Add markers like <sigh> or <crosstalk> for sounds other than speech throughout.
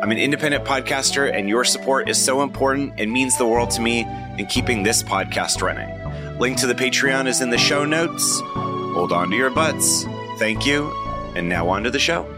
I'm an independent podcaster, and your support is so important and means the world to me in keeping this podcast running. Link to the Patreon is in the show notes. Hold on to your butts. Thank you. And now on to the show.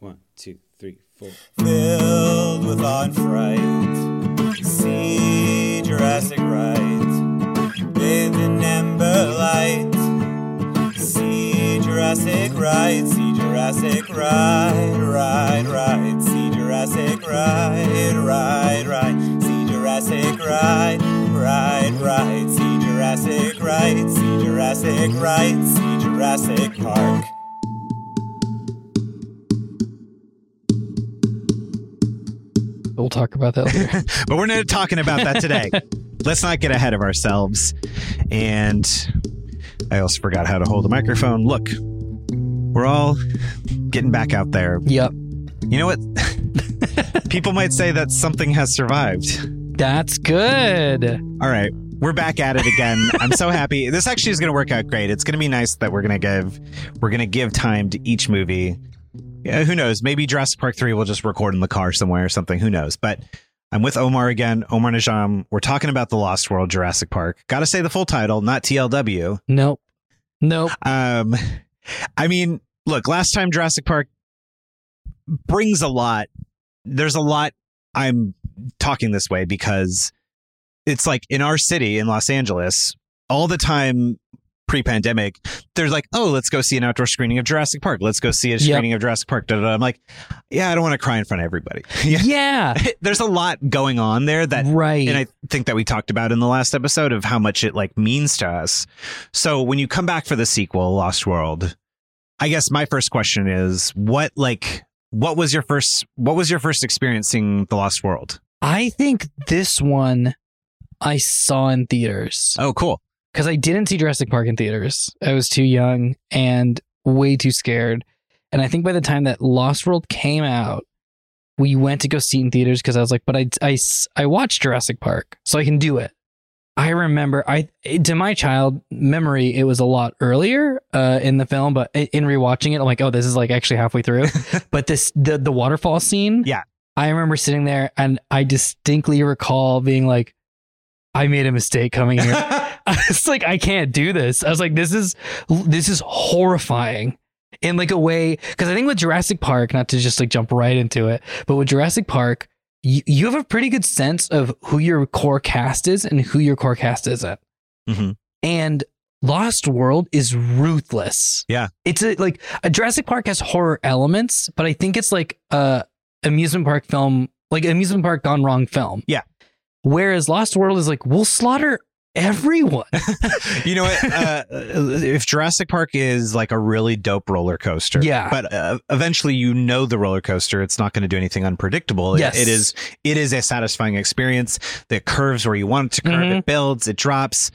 One, two, three, four. filled with and fright. See Jurassic right, bathed in amber light. See Jurassic right, see Jurassic right, right, right. See Jurassic right, right, right. See Jurassic right, right, right. See Jurassic right, see Jurassic right, see Jurassic Park. We'll talk about that later. <laughs> but we're not talking about that today. <laughs> Let's not get ahead of ourselves. And I also forgot how to hold the microphone. Look, we're all getting back out there. yep. You know what? <laughs> People might say that something has survived. That's good. All right. We're back at it again. I'm so happy. This actually is going to work out great. It's going to be nice that we're going to give we're going to give time to each movie. Yeah, who knows? Maybe Jurassic Park 3 will just record in the car somewhere or something. Who knows? But I'm with Omar again, Omar Najam. We're talking about the Lost World Jurassic Park. Got to say the full title, not TLW. Nope. Nope. Um, I mean, look, last time Jurassic Park brings a lot. There's a lot. I'm talking this way because it's like in our city in Los Angeles, all the time pre-pandemic, there's like, oh, let's go see an outdoor screening of Jurassic Park. Let's go see a screening of Jurassic Park. Da, da, da. I'm like, yeah, I don't want to cry in front of everybody. <laughs> yeah. Yeah. <laughs> There's a lot going on there that Right. and I think that we talked about in the last episode of how much it like means to us. So when you come back for the sequel, Lost World, I guess my first question is what like what was your first what was your first experiencing the Lost World? I think this one I saw in theaters. Oh, cool. Because I didn't see Jurassic Park in theaters. I was too young and way too scared. And I think by the time that Lost World came out, we went to go see it in theaters because I was like, but I, I, I watched Jurassic Park, so I can do it. I remember, I to my child memory, it was a lot earlier uh, in the film, but in rewatching it, I'm like, oh, this is like actually halfway through. <laughs> but this the the waterfall scene, Yeah. I remember sitting there and I distinctly recall being like, I made a mistake coming here. <laughs> <laughs> I was like, I can't do this. I was like, this is this is horrifying in like a way because I think with Jurassic Park, not to just like jump right into it, but with Jurassic Park, you, you have a pretty good sense of who your core cast is and who your core cast isn't. Mhm. And Lost World is ruthless. Yeah. It's a, like a Jurassic Park has horror elements, but I think it's like a amusement park film, like amusement park gone wrong film. Yeah. Whereas Lost World is like we'll slaughter everyone. <laughs> you know what? <laughs> Uh, if Jurassic Park is like a really dope roller coaster, Yeah. but uh, eventually you know the roller coaster, it's not going to do anything unpredictable. It- Yes. it is. It is a satisfying experience. It curves where you want it to curve. Mhm. It builds. It drops.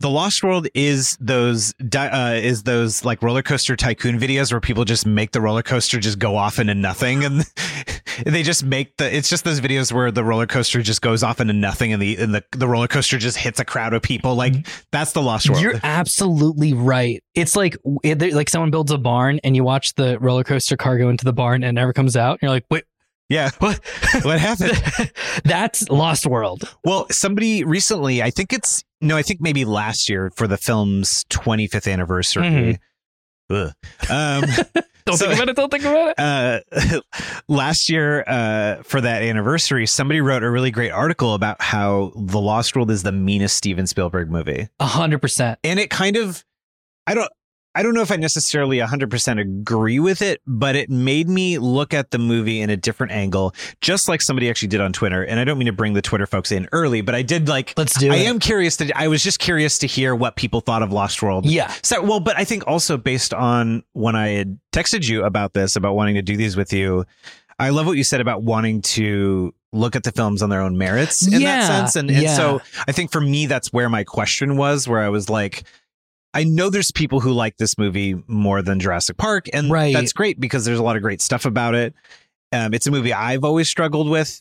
The Lost World is those uh, is those like roller coaster tycoon videos where people just make the roller coaster just go off into nothing, and <laughs> they just make the. It's just those videos where the roller coaster just goes off into nothing, and the and the the roller coaster just hits a crowd of people. Like that's the Lost World. You're absolutely right. It's like like someone builds a barn and you watch the roller coaster car go into the barn and it never comes out. And you're like, wait, Yeah. <laughs> what? What happened? <laughs> That's Lost World. Well, somebody recently, I think it's no, I think maybe last year for the film's 25th anniversary. Ugh. Um, <laughs> Don't So- think about it. Don't think about it. uh, last year uh, for that anniversary, somebody wrote a really great article about how The Lost World is the meanest Steven Spielberg movie, A hundred percent. and it kind of, I don't. I don't know if I necessarily 100% agree with it, but it made me look at the movie in a different angle, just like somebody actually did on Twitter. And I don't mean to bring the Twitter folks in early, but I did like Let's do I it. am curious to. I was just curious to hear what people thought of Lost World. Yeah. So well, but I think also based on when I had texted you about this, about wanting to do these with you, I love what you said about wanting to look at the films on their own merits in Yeah, that sense. And, and yeah. so I think for me, that's where my question was, where I was like. I know there's people who like this movie more than Jurassic Park, and Right. that's great because there's a lot of great stuff about it. Um, it's a movie I've always struggled with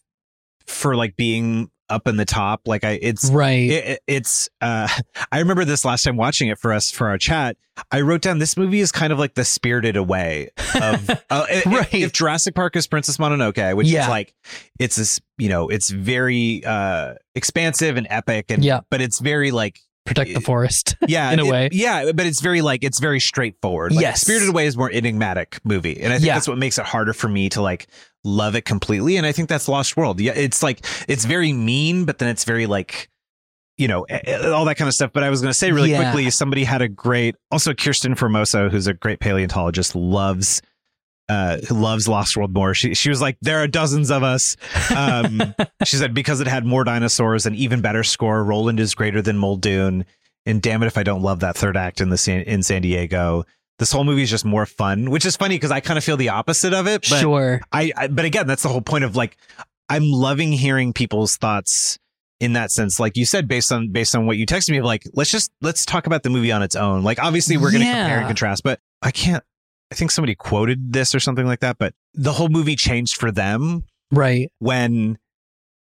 for like being up in the top. Like I, it's Right. it, it- it's uh <laughs> i remember this last time watching it for us for our chat i wrote down this movie is kind of like the spirited away of <laughs> uh, if- Right. if, jurassic park is princess mononoke which Yeah. is like it's this you know it's very uh expansive and epic and Yeah. but it's very like Protect the forest. <laughs> yeah In a it- way. yeah but it's very like it's very straightforward like, Yes. spirited away is more enigmatic movie and i think Yeah. that's what makes it harder for me to like love it completely and i think that's lost world yeah it's like it's very mean but then it's very like you know all that kind of stuff but i was going to say really Yeah. quickly somebody had a great also kiersten formoso who's a great paleontologist loves uh who loves lost world more. She, she was like there are dozens of us. Um <laughs> she said because it had more dinosaurs and even better score. Roland is greater than muldoon. And damn it if i don't love that third act in the san, in san diego. This whole movie is just more fun which is funny because i kind of feel the opposite of it but sure. I, I but again that's the whole point of like i'm loving hearing people's thoughts in that sense. Like you said based on based on what you texted me of like let's just let's talk about the movie on its own. Like obviously we're going to compare and contrast but i can't i think somebody quoted this or something like that but the whole movie changed for them Right. when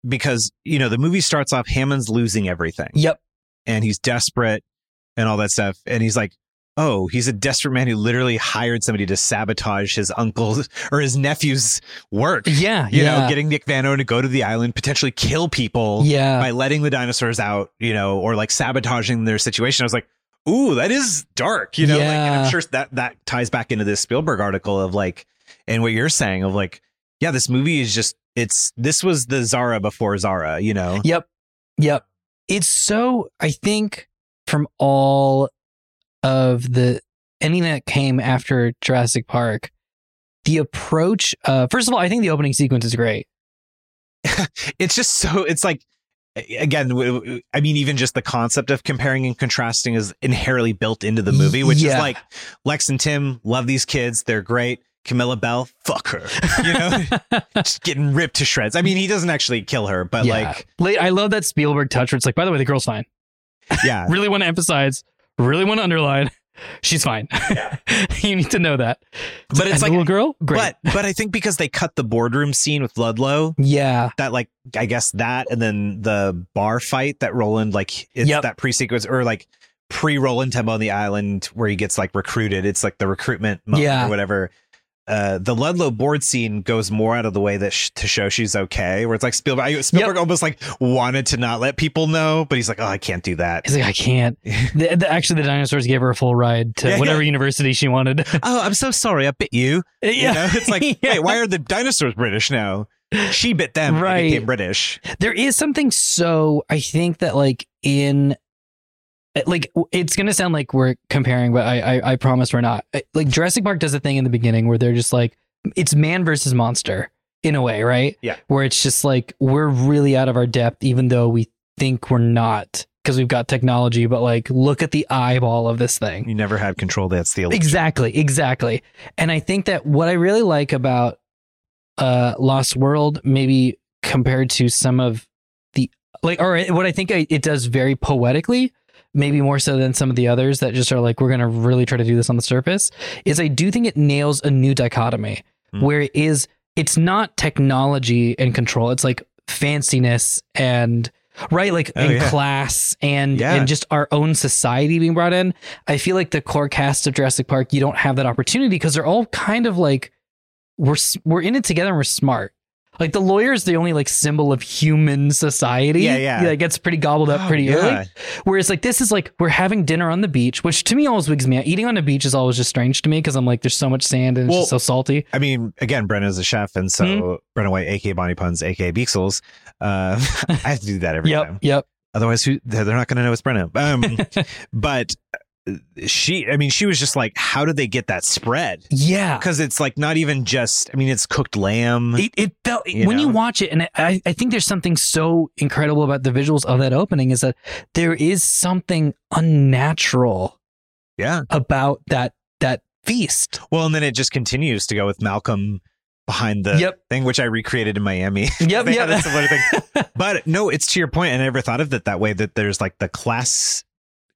because you know the movie starts off hammond's losing everything Yep. and he's desperate and all that stuff. And he's like, oh, he's a desperate man who literally hired somebody to sabotage his uncle's <laughs> or his nephew's work. Yeah. You yeah. know, getting Nick Van Owen to go to the island, potentially kill people Yeah. by letting the dinosaurs out, you know, or like sabotaging their situation. I was like, ooh, that is dark, you know? Like, and Yeah. I'm sure that that ties back into this Spielberg article of like, and what you're saying of like, yeah, this movie is just, it's, this was the Zara before Zara, you know? Yep. Yep. It's so, I think, from all of the anything that came after Jurassic Park, the approach, uh, first of all, I think the opening sequence is great. <laughs> it's just so it's like again i mean even just the concept of comparing and contrasting is inherently built into the movie which Yeah. is like lex and tim love these kids they're great camilla belle fuck her you know <laughs> just getting ripped to shreds i mean he doesn't actually kill her but yeah. like Like, I love that Spielberg touch where it's like, by the way, the girl's fine. yeah <laughs> Really want to emphasize, really want to underline, she's fine. <laughs> you need to know that. But it's like- little girl, great. but but i think because they cut the boardroom scene with ludlow yeah. that like i guess that and then the bar fight that roland like it's Yep. that pre-sequence or like pre-roland tembo on the island where he gets like recruited it's like the recruitment moment Yeah. or whatever uh the ludlow board scene goes more out of the way that sh- to show she's okay where it's like spielberg I- spielberg almost like wanted to not let people know but he's like oh i can't do that He's like, I can't. <laughs> the, the- actually, the dinosaurs gave her a full ride to Yeah, whatever yeah. university she wanted. <laughs> oh i'm so sorry i bit you yeah. you know it's like <laughs> Yeah. wait why are the dinosaurs british now she bit them right Right. became british there is something so I think that like in like it's gonna sound like we're comparing, but I, I I promise we're not. Uh, Like Jurassic Park does a thing in the beginning where they're just like it's man versus monster in a way, right? Yeah. Where it's just like we're really out of our depth, even though we think we're not because we've got technology. But like, look at the eyeball of this thing. You never had control. That's the illusion. Exactly, exactly. And I think that what I really like about uh Lost World, maybe compared to some of the like, or what I think I, it does very poetically, maybe more so than some of the others that just are like, we're gonna really try to do this on the surface, is I do think it nails a new dichotomy Mm. where it is it's not technology and control, it's like fanciness and right like Oh, and yeah. class and Yeah. and just our own society being brought in i feel like the core cast of jurassic park you don't have that opportunity because they're all kind of like we're we're in it together and we're smart like the lawyer is the only like symbol of human society Yeah, yeah. that gets pretty gobbled up Oh, pretty yeah. early whereas like this is like we're having dinner on the beach which to me always wigs me out eating on the beach is always just strange to me because i'm like there's so much sand and it's just so salty I mean, again, Brenna's a chef, and so Hmm? Brenna White, aka Bonnie Puns, aka Beaksels. Uh, <laughs> I have to do that every <laughs> yep time. yep Otherwise, who they're not going to know it's Brenna. Um, <laughs> but she, I mean, she was just like, how did they get that spread? yeah Because it's like not even just. I mean, it's cooked lamb. it, it felt You when you watch it and I, I think there's something so incredible about the visuals of that opening is that there is something unnatural yeah. about that that feast Well, and then it just continues to go with Malcolm behind the Yep. thing, which I recreated in Miami. <laughs> Yep, yep. a similar thing. <laughs> But no, it's to your point. I never thought of it that way. That there's like the class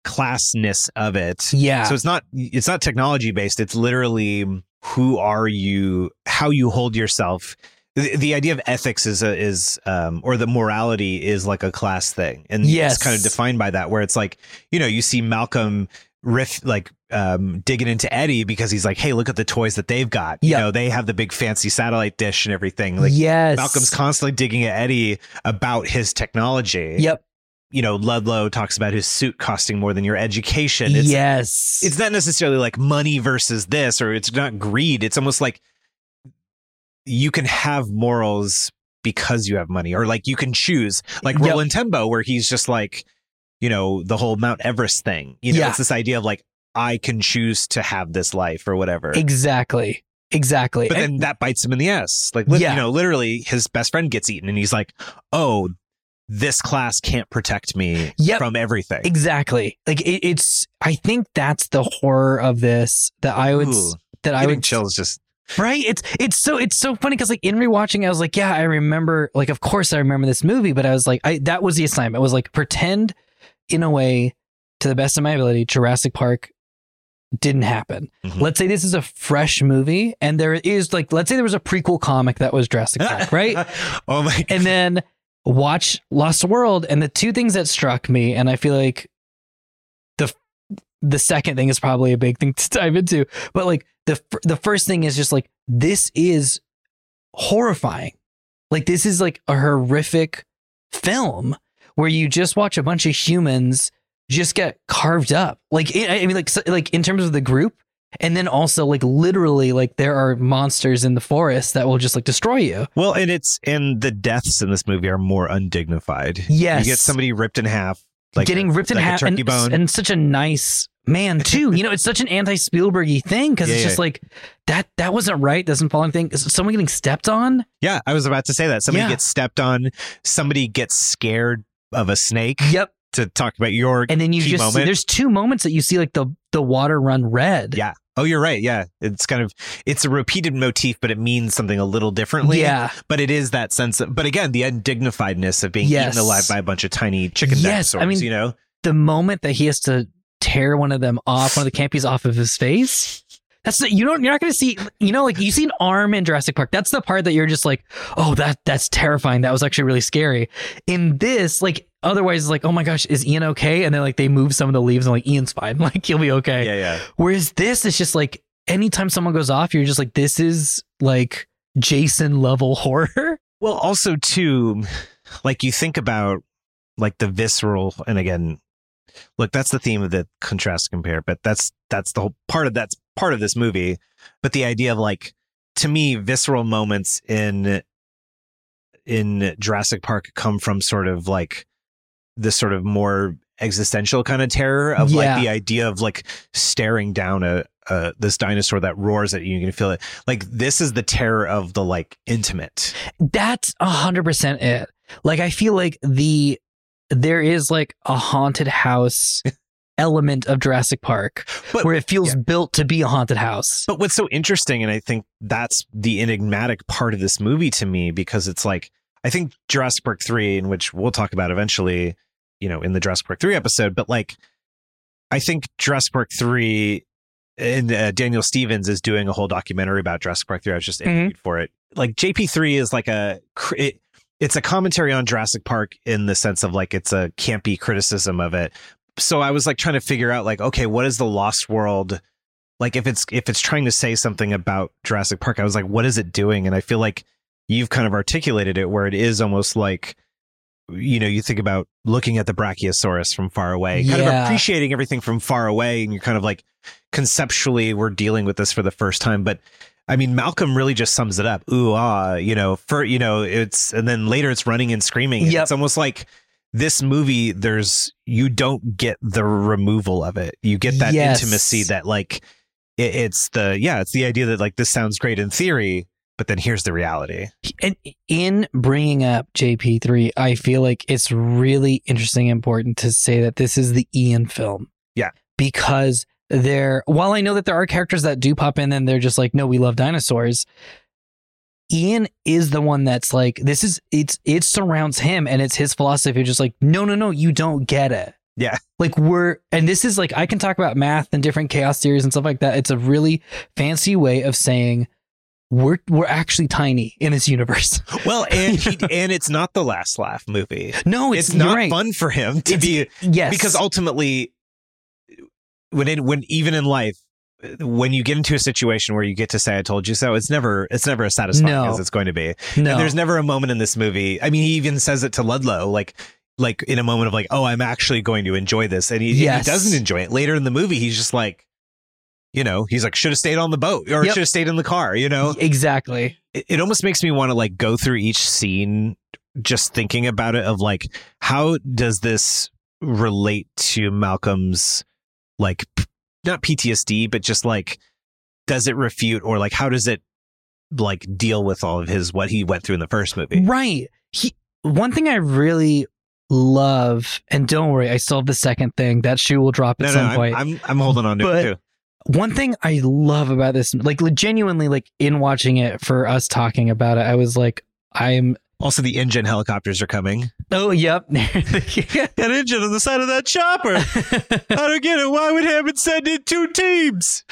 classness of it. yeah So it's not it's not technology based. It's literally who are you, how you hold yourself. The, the idea of ethics is a, is um or the morality is like a class thing, and Yes. it's kind of defined by that. Where it's like you know you see Malcolm riff like um digging into Eddie because he's like, hey, look at the toys that they've got. You Yeah. know they have the big fancy satellite dish and everything. Like yes Malcolm's constantly digging at Eddie about his technology. yep You know Ludlow talks about his suit costing more than your education. It's, yes it's not necessarily like money versus this or it's not greed it's almost like you can have morals because you have money or like you can choose like Yep. roland tembo where he's just like you know the whole mount everest thing you know Yeah. it's this idea of like i can choose to have this life or whatever exactly exactly but And- then that bites him in the ass like Yeah. you know literally his best friend gets eaten and he's like oh this class can't protect me Yep. from everything exactly like it, it's i think that's the horror of this that i would Ooh, that i would chills just Right? It's it's so it's so funny because like in rewatching, I was like, yeah, I remember. Like, of course, I remember this movie, but I was like, I that was the assignment. It was like pretend, in a way, to the best of my ability, Jurassic Park didn't happen. Mhm. Let's say this is a fresh movie, and there is like, let's say there was a prequel comic that was Jurassic Park, right? <laughs> oh my and then watch Lost World, and the two things that struck me, and I feel like the the second thing is probably a big thing to dive into, but like the the first thing is just like this is horrifying, like this is like a horrific film where you just watch a bunch of humans just get carved up, like I mean, like like in terms of the group. And then also like literally like there are monsters in the forest that will just like destroy you. Well, and it's and the deaths in this movie are more undignified. Yes. you get somebody ripped in half, like getting ripped in like half turkey and, and such a nice man too. you know, it's such an anti-Spielbergy thing because <laughs> it's just yeah. like that that wasn't right. Doesn't fall anything. Is Someone getting stepped on. yeah, I was about to say that somebody Yeah. gets stepped on, somebody gets scared of a snake. Yep. To talk about your And then you just see, there's two moments that you see like the the water run red. yeah. Oh, you're right. Yeah, it's kind of it's a repeated motif, but it means something a little differently. Yeah. but it is that sense of. But again, the undignifiedness of being Yes. eaten alive by a bunch of tiny chicken Yes, I mean- you know. The moment that he has to tear one of them off, one of the compies off of his face. That's the, you don't you're not going to see you know like you see an arm in Jurassic Park. That's the part that you're just like, "Oh, that that's terrifying. That was actually really scary." In this, like otherwise it's like, "Oh my gosh, is Ian okay?" And then like they move some of the leaves and like Ian's fine. <laughs> Like he'll be okay. Yeah, yeah. Whereas this is just like anytime someone goes off, you're just like, "This is like Jason level <laughs> horror." Well, also too, like you think about like the visceral, and again, look, that's the theme of the contrast compare, but that's that's the whole part of that's part of this movie. But the idea of like to me, visceral moments in in Jurassic Park come from sort of like the sort of more existential kind of terror of Yeah. like the idea of like staring down a, a this dinosaur that roars at you. You can feel it. Like this is the terror of the like intimate. That's a hundred percent it. Like I feel like the there is like a haunted house <laughs> element of Jurassic Park But- where it feels built to be a haunted house. But what's so interesting, and I think that's the enigmatic part of this movie to me, because it's like I think Jurassic Park three, in which we'll talk about eventually, you know, in the Jurassic Park three episode, but like I think Jurassic Park three, and uh, Daniel Stevens is doing a whole documentary about Jurassic Park three. I was just interviewed for it. Like JP three is like a. It, it's a commentary on Jurassic Park in the sense of like it's a campy criticism of it. So I was like trying to figure out like, okay, what is the Lost World? Like if it's if it's trying to say something about Jurassic Park, I was like, what is it doing? And I feel like you've kind of articulated it where it is almost like you know, you think about looking at the Brachiosaurus from far away, kind of appreciating everything from far away, and you're kind of like conceptually we're dealing with this for the first time. But I mean, Malcolm really just sums it up. Ooh, ah, you know, for you know, it's and then later it's running and screaming. and Yep. It's almost like this movie. There's you don't get the removal of it. You get that Yes. intimacy that like it, it's the yeah, it's the idea that like this sounds great in theory, but then here's the reality. And in bringing up JP3, I feel like it's really interesting and important to say that this is the Ian film. Yeah. Because there, while I know that there are characters that do pop in and they're just like, no, we love dinosaurs. Ian is the one that's like, this is, it's, it surrounds him and it's his philosophy, just like, no, no, no, you don't get it. Yeah. Like we're, and this is like, I can talk about math and different chaos theories and stuff like that. It's a really fancy way of saying, we're we're actually tiny in this universe. <laughs> Well, and he, <laughs> and it's not the last laugh movie. No, it's, it's not right. fun for him to It's- be Yes, because ultimately when it when even in life when you get into a situation where you get to say i told you so it's never it's never as satisfying No. as it's going to be no, and there's never a moment in this movie i mean he even says it to ludlow like like in a moment of like oh i'm actually going to enjoy this and he, Yes. he doesn't enjoy it later in the movie he's just like you know he's like should have stayed on the boat or Yep. should have stayed in the car you know exactly. it, it almost makes me want to like go through each scene just thinking about it of like how does this relate to Malcolm's like not PTSD but just like does it refute or like how does it like deal with all of his what he went through in the first movie Right. He one thing I really love, and don't worry, I still have the second thing. That shoe will drop at no no some I'm, point. I'm I'm holding on to But- it too one thing I love about this, like genuinely, like in watching it for us talking about it, I was like, I'm. Also the InGen helicopters are coming. Oh, yep. <laughs> that InGen on the side of that chopper. I don't get it. Why would Hammond send in two teams?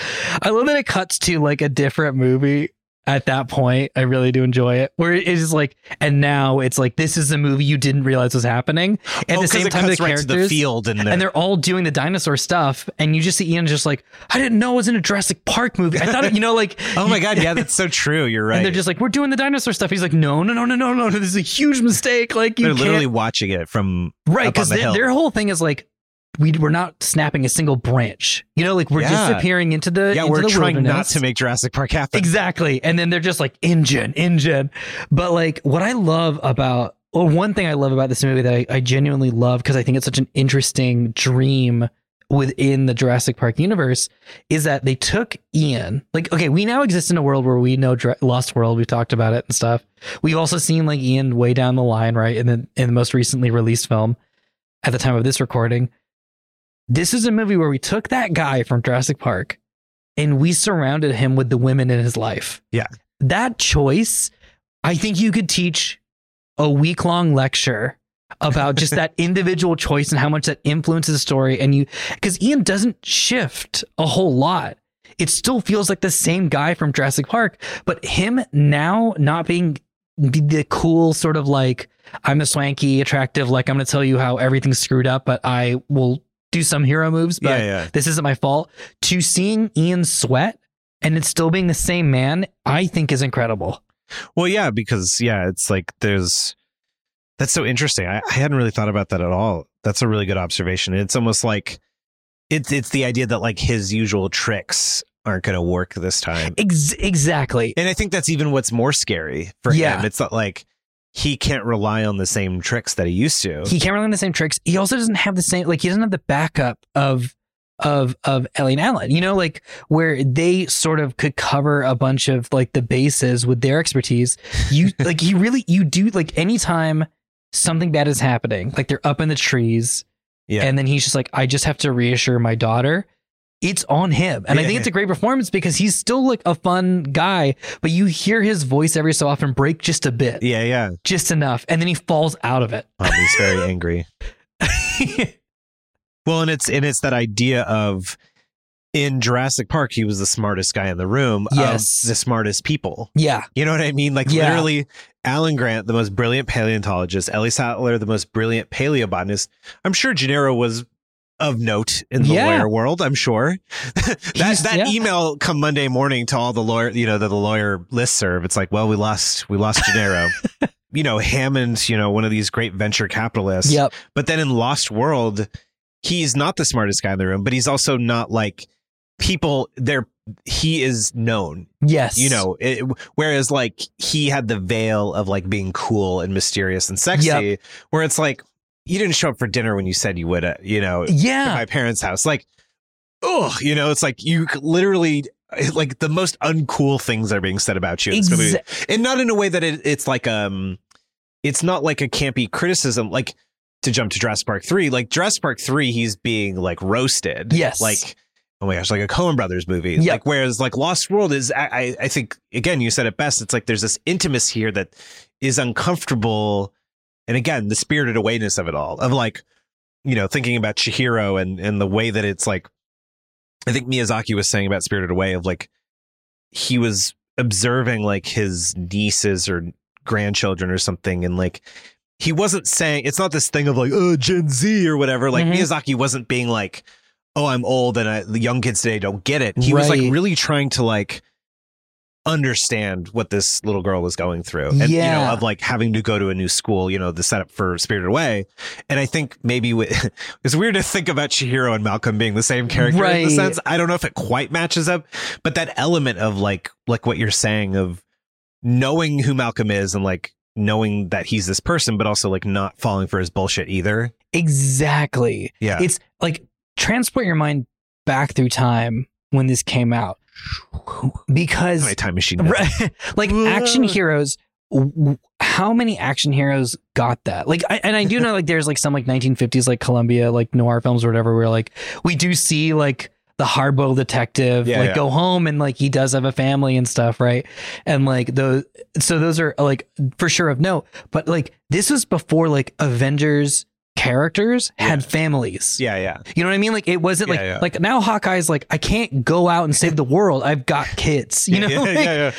I love that it cuts to like a different movie at that point. I really do enjoy it. Where it is like, and now it's like this is a movie you didn't realize was happening. At Oh, the same time, the right characters the field and, and they're all doing the dinosaur stuff, and you just see Ian just like, I didn't know it was in a Jurassic Park movie. I thought, it, you know, like, <laughs> Oh my god, yeah, <laughs> that's so true. You're right. and they're just like, we're doing the dinosaur stuff. He's like, no, no, no, no, no, no, no. This is a huge mistake. Like, you they're literally watching it from right because the their whole thing is like. We, we're not snapping a single branch, you know, like we're Yeah. disappearing into the yeah, into we're the trying not to make Jurassic Park happen. Exactly. And then they're just like InGen, InGen. But like what I love about or one thing I love about this movie that I, I genuinely love because I think it's such an interesting dream within the Jurassic Park universe is that they took Ian. Like, okay, we now exist in a world where we know Dra- Lost World. We've talked about it and stuff. We've also seen like Ian way down the line, right? In the in the most recently released film at the time of this recording. This is a movie where we took that guy from Jurassic Park and we surrounded him with the women in his life. Yeah. That choice, I think you could teach a week long lecture about just <laughs> that individual choice and how much that influences the story. And you, because Ian doesn't shift a whole lot. It still feels like the same guy from Jurassic Park, but him now not being the- cool sort of like, I'm the swanky, attractive, like I'm going to tell you how everything's screwed up, but I will do some hero moves, but Yeah, yeah. this isn't my fault. To seeing Ian sweat and it's still being the same man, I think is incredible. Well, yeah, because yeah, it's like there's that's so interesting. I, I hadn't really thought about that at all. That's a really good observation. It's almost like it's it's the idea that like his usual tricks aren't going to work this time. Ex- exactly. And I think that's even what's more scary for Yeah. him. It's not like he can't rely on the same tricks that he used to. He can't rely on the same tricks. He also doesn't have the same like he doesn't have the backup of of of Ellie and Alan. You know, like where they sort of could cover a bunch of like the bases with their expertise. You <laughs> like he really you do like anytime something bad is happening, like they're up in the trees, yeah. and then he's just like, I just have to reassure my daughter. It's on him. And I think it's a great performance because he's still like a fun guy, but you hear his voice every so often break just a bit, yeah, yeah. just enough. And then he falls out of it. Um, he's very angry. <laughs> Well, and it's and it's that idea of in Jurassic Park, he was the smartest guy in the room. Yes. the smartest people. yeah. You know what I mean? Like Yeah. literally, Alan Grant, the most brilliant paleontologist, Ellie Sattler, the most brilliant paleobotanist. I'm sure Gennaro was of note in the Yeah. lawyer world. I'm sure <laughs> that He's- that yeah. email come Monday morning to all the lawyer, you know, the, the lawyer listserv. It's like, well, we lost, we lost Gennaro. <laughs> you know, Hammond, you know, one of these great venture capitalists. Yep. But then in Lost World, he's not the smartest guy in the room, but he's also not like people. They're he is known Yes. you know it, whereas like he had the veil of like being cool and mysterious and sexy Yep. where it's like you didn't show up for dinner when you said you would uh, you know Yeah. my parents house like oh you know it's like you literally like the most uncool things are being said about you in this movie. And not in a way that it, it's like um it's not like a campy criticism like to jump to Jurassic Park 3 like Jurassic Park 3 he's being like roasted Yes. like oh my gosh like a Coen Brothers movie Yep. like whereas like Lost World is I, I I think again you said it best it's like there's this intimacy here that is uncomfortable and again the spirited awayness of it all of like you know thinking about Chihiro and and the way that it's like I think Miyazaki was saying about Spirited Away of like he was observing like his nieces or grandchildren or something and like he wasn't saying it's not this thing of like oh Gen Z or whatever like Mhm. Miyazaki wasn't being like oh I'm old and I, the young kids today don't get it he was like really trying to like understand what this little girl was going through and you know Yeah. of like having to go to a new school you know the setup for Spirited Away and I think maybe with, <laughs> it's weird to think about Chihiro and Malcolm being the same character in Right. the sense. I don't know if it quite matches up, but that element of like like what you're saying of knowing who Malcolm is and like knowing that he's this person, but also like not falling for his bullshit either. Exactly. Yeah. It's like transport your mind back through time when this came out. Because My time machine. right, <laughs> like action heroes w- w- how many action heroes got that like I, and i do know like there's like some like 1950s like columbia like noir films or whatever where like we do see like the hardboiled detective Yeah, like yeah. go home and like he does have a family and stuff right and like those so those are like for sure of note but like this was before like avengers characters had families Yeah, yeah. you know what I mean? Like it wasn't like Yeah, yeah. like now Hawkeye's like I can't go out and save the world. I've got kids. <laughs> You know, yeah, Like, yeah, yeah.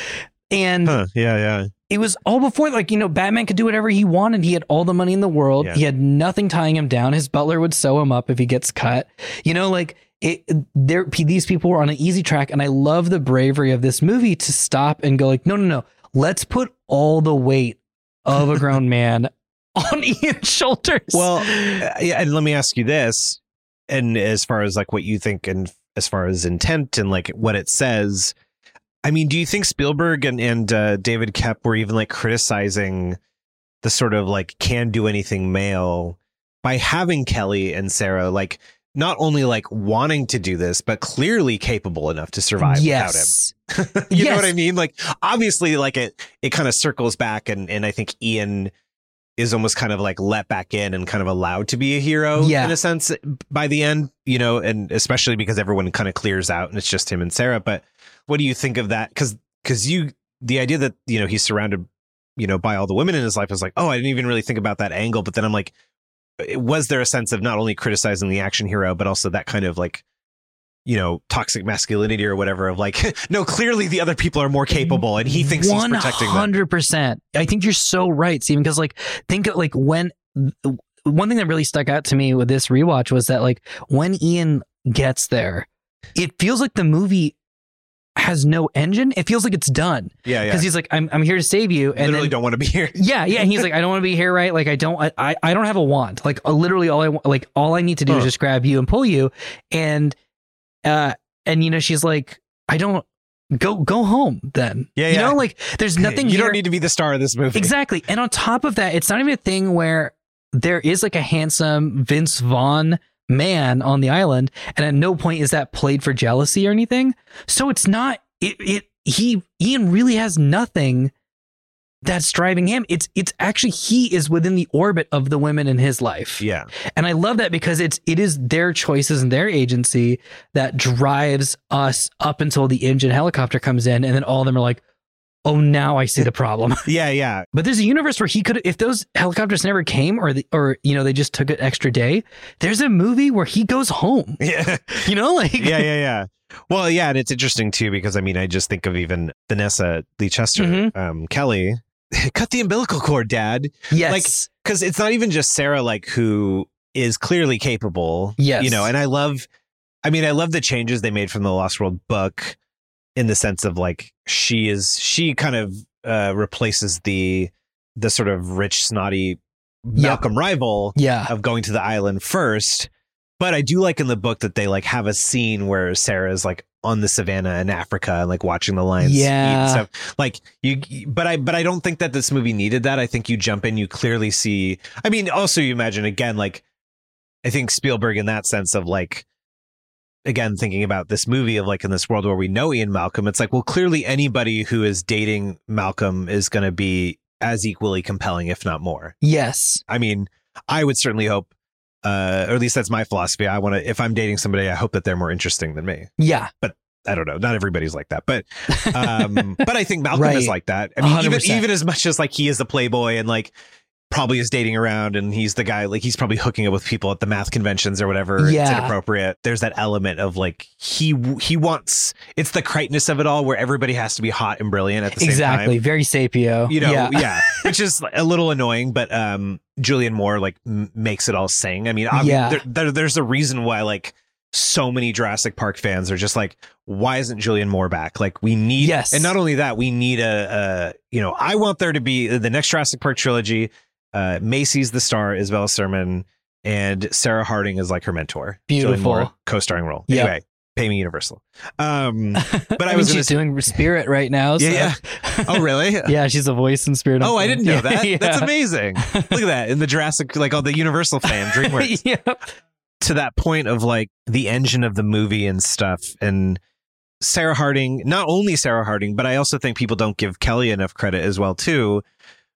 and Huh, yeah, yeah. it was all before like you know Batman could do whatever he wanted. He had all the money in the world. Yeah. He had nothing tying him down. His butler would sew him up if he gets cut. You know, like it. There, these people were on an easy track, and I love the bravery of this movie to stop and go like, no, no, no. Let's put all the weight of a <laughs> grown man on <laughs> Ian's shoulders. Well, uh, yeah, and let me ask you this, and as far as like what you think, and as far as intent and like what it says, I mean, do you think Spielberg and and uh, David Koepp were even like criticizing the sort of like can do anything male by having Kelly and Sarah like not only like wanting to do this, but clearly capable enough to survive yes. without him? <laughs> you know what I mean? Like obviously, like it it kind of circles back, and and I think Ian is almost kind of like let back in and kind of allowed to be a hero Yeah. in a sense by the end, you know, and especially because everyone kind of clears out and it's just him and Sarah. But what do you think of that? Because because you the idea that you know he's surrounded you know by all the women in his life is like oh I didn't even really think about that angle. But then I'm like, eh, was there a sense of not only criticizing the action hero but also that kind of like you know toxic masculinity or whatever of like <laughs> no clearly the other people are more capable and he thinks he's protecting them. hundred percent. I think you're so right, Stephen. Because like, think of like when one thing that really stuck out to me with this rewatch was that like when Ian gets there, it feels like the movie has no engine. It feels like it's done Yeah, yeah. because he's like, "I'm I'm here to save you," and literally then, don't want to be here. <laughs> yeah, yeah. And he's like, I don't want to be here, right? Like, I don't, I, I, don't have a wand. Like, uh, literally, all I want, like, all I need to do is just grab you and pull you. And, uh, and you know, she's like, I don't, go go home then. Yeah, You yeah. know, like there's nothing you here- don't need to be the star of this movie. Exactly. And on top of that, it's not even a thing where there is like a handsome Vince Vaughn man on the island, and at no point is that played for jealousy or anything. So it's not it it he Ian really has nothing that's driving him. It's it's actually he is within the orbit of the women in his life. Yeah. And I love that because it's it is their choices and their agency that drives us up until the InGen helicopter comes in, and then all of them are like, "Oh, now I see the problem." <laughs> Yeah, yeah. But there's a universe where he could, if those helicopters never came, or the, or you know they just took an extra day. There's a movie where he goes home. <laughs> Yeah. You know, like yeah, yeah, yeah. Well, yeah, and it's interesting too because I mean, I just think of even Vanessa Lee Chester, Mhm. um, Kelly. <laughs> Cut the umbilical cord, Dad. Yes. Like, because it's not even just Sarah, like who is clearly capable. Yes. You know, and I love. I mean, I love the changes they made from the Lost World book, in the sense of like she is she kind of uh, replaces the the sort of rich snotty Malcolm rival Yeah. of going to the island first. But I do like in the book that they like have a scene where Sarah is like on the savannah in Africa and like watching the lions Yeah. stuff. Like you but I but I don't think that this movie needed that. I think you jump in, you clearly see I mean, also you imagine again, like I think Spielberg in that sense of like again thinking about this movie of like in this world where we know Ian Malcolm, it's like, well, clearly anybody who is dating Malcolm is gonna be as equally compelling, if not more. yes. I mean, I would certainly hope, uh, or at least that's my philosophy. I want to, if I'm dating somebody, I hope that they're more interesting than me. Yeah. But I don't know. Not everybody's like that, but, um, <laughs> but I think Malcolm is like that. I mean, even, even as much as like he is the playboy and like probably is dating around and he's the guy, like he's probably hooking up with people at the math conventions or whatever. It's Yeah. inappropriate. There's that element of like, he, he wants, it's the Crichtoness of it all where everybody has to be hot and brilliant at the same time Exactly. Very sapio. you know, yeah. yeah. <laughs> which is a little annoying, but um, Julianne Moore like m- makes it all sing. I mean, obvi- Yeah. there, there, there's a reason why like so many Jurassic Park fans are just like, why isn't Julianne Moore back? Like, we need, Yes. and not only that, we need a, a you know, I want there to be the next Jurassic Park trilogy. Uh, Maisie's the star, Isabella Sermon, and Sarah Harding is like her mentor. Beautiful. Co-starring role. Yep. Anyway, pay me Universal. Um, <laughs> but I I, was mean, gonna she's doing Spirit right now. So. Yeah, <laughs> oh really? yeah, she's a voice in Spirit. Oh, I didn't know <laughs> Yeah, that. yeah. That's amazing. Look at that in the Jurassic, like all the Universal fan DreamWorks. yeah. To that point of like the engine of the movie and stuff, and Sarah Harding. Not only Sarah Harding, but I also think people don't give Kelly enough credit as well too,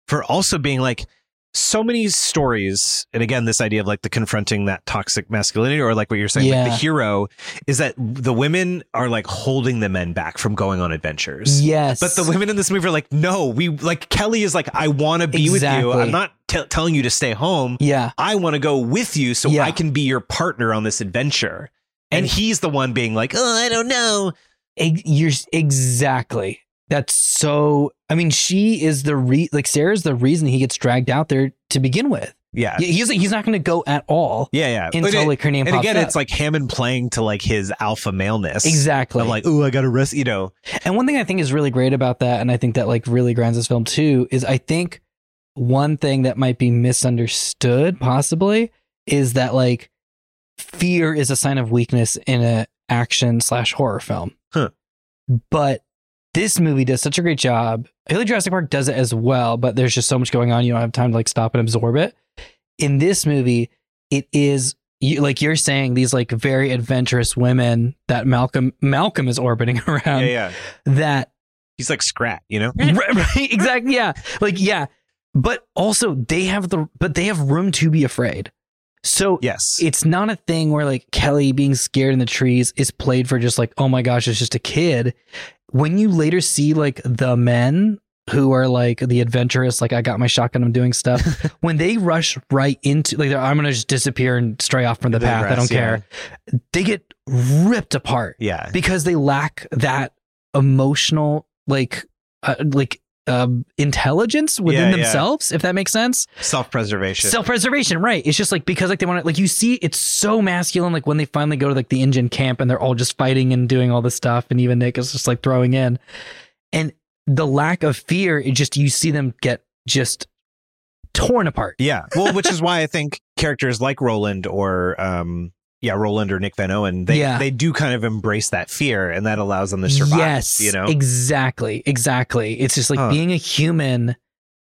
for also being like so many stories. And again, this idea of like the confronting that toxic masculinity, or like what you're saying, like the hero is that the women are like holding the men back from going on adventures. Yes. But the women in this movie are like, no, we like Kelly is like, I want to be with you. I'm not t- telling you to stay home. Yeah. I want to go with you so Yeah. I can be your partner on this adventure. And, And- he's the one being like, oh, I don't know. You're exactly. That's so. I mean, she is the re like Sarah's the reason he gets dragged out there to begin with. Yeah. He's he's not going to go at all. Yeah, yeah. Until, it- like, her name And again, up. it's like Hammond playing to like his alpha maleness. Exactly. Of like, oh, I got to rest, you know. And one thing I think is really great about that, and I think that like really grinds this film too, is I think one thing that might be misunderstood possibly is that like fear is a sign of weakness in a action slash horror film. Huh. But this movie does such a great job. I feel like Jurassic Park does it as well, but there's just so much going on. You don't have time to like stop and absorb it. In this movie, it is you, like you're saying these like very adventurous women that Malcolm Malcolm is orbiting <laughs> around yeah, yeah. that He's like Scrat, you know? <laughs> right, right exactly yeah like yeah but also they have the but they have room to be afraid so Yes. it's not a thing where like kelly being scared in the trees is played for just like oh my gosh it's just a kid when you later see like the men who are like the adventurous like i got my shotgun i'm doing stuff <laughs> when they rush right into like i'm gonna just disappear and stray off from the The path i don't care they get ripped apart yeah. because they lack that emotional like uh, like um intelligence within Yeah, yeah. themselves if that makes sense Self preservation. self-preservation right it's just like because like they want to like you see it's so masculine like when they finally go to like the InGen camp and they're all just fighting and doing all this stuff and even nick is just like throwing in and the lack of fear it just you see them get just torn apart Yeah. Well, which is why I think characters like Roland or um yeah, Roland or Nick Van Owen, they Yeah. they do kind of embrace that fear, and that allows them to survive. Yes, you know, exactly, exactly. It's just like Huh. being a human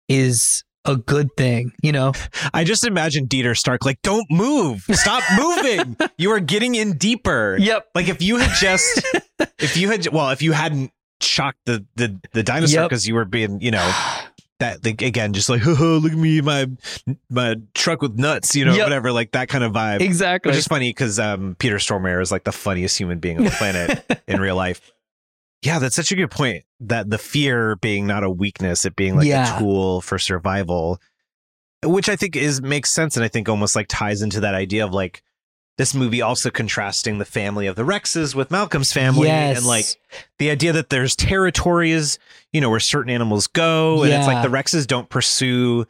is a good thing, you know. <laughs> I just imagine Dieter Stark like, "Don't move, stop <laughs> moving. you are getting in deeper." Yep. Like if you had just, <laughs> if you had, well, if you hadn't shocked the the the dinosaur Yep. because you were being, you know. <sighs> That like, again, just like <laughs> look at me, my my truck with nuts, you know, Yep. whatever, like that kind of vibe. Exactly. Which is funny because um, Peter Stormare is like the funniest human being on the planet <laughs> in real life. Yeah, that's such a good point. That the fear being not a weakness, it being like Yeah. a tool for survival, which I think is makes sense, and I think almost like ties into that idea of like this movie also contrasting the family of the Rexes with Malcolm's family, Yes. and like the idea that there's territories, you know, where certain animals go, and it's like the Rexes don't pursue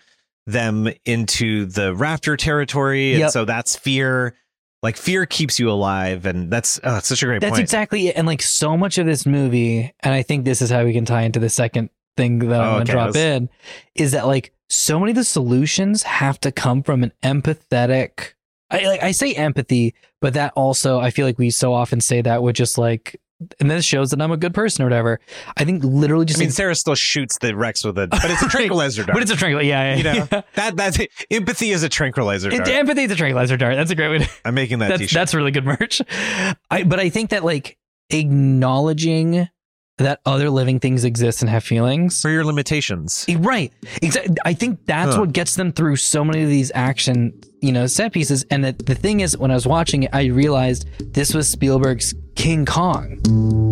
them into the raptor territory, and Yep. so that's fear. Like fear keeps you alive, and that's oh, such a great That's point. exactly it. And like so much of this movie, and I think this is how we can tie into the second thing that I'm Oh, gonna okay, drop let's- in, is that like so many of the solutions have to come from an empathetic. I like I say empathy, but that also I feel like we so often say that with just like, and this shows that I'm a good person or whatever. I think literally just. I mean, like- Sarah still shoots the Rex with a, but it's a <laughs> tranquilizer dart. but it's a tranquilizer. Yeah, yeah, you know yeah. that that's empathy is a tranquilizer It, empathy is a tranquilizer dart. That's a great way. To, I'm making that that's t-shirt. that's really good merch. I but I think that like acknowledging that other living things exist and have feelings. for your limitations. Right. Exactly. I think that's Huh. what gets them through so many of these action, you know, set pieces. And the, the thing is, when I was watching it, I realized this was Spielberg's King Kong.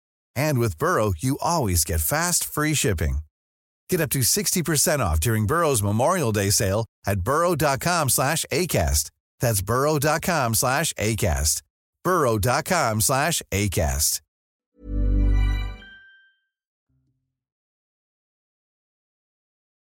And with Burrow, you always get fast, free shipping. Get up to 60% off during Burrow's Memorial Day sale at burrow.com slash ACAST. That's burrow.com slash ACAST. burrow.com slash ACAST.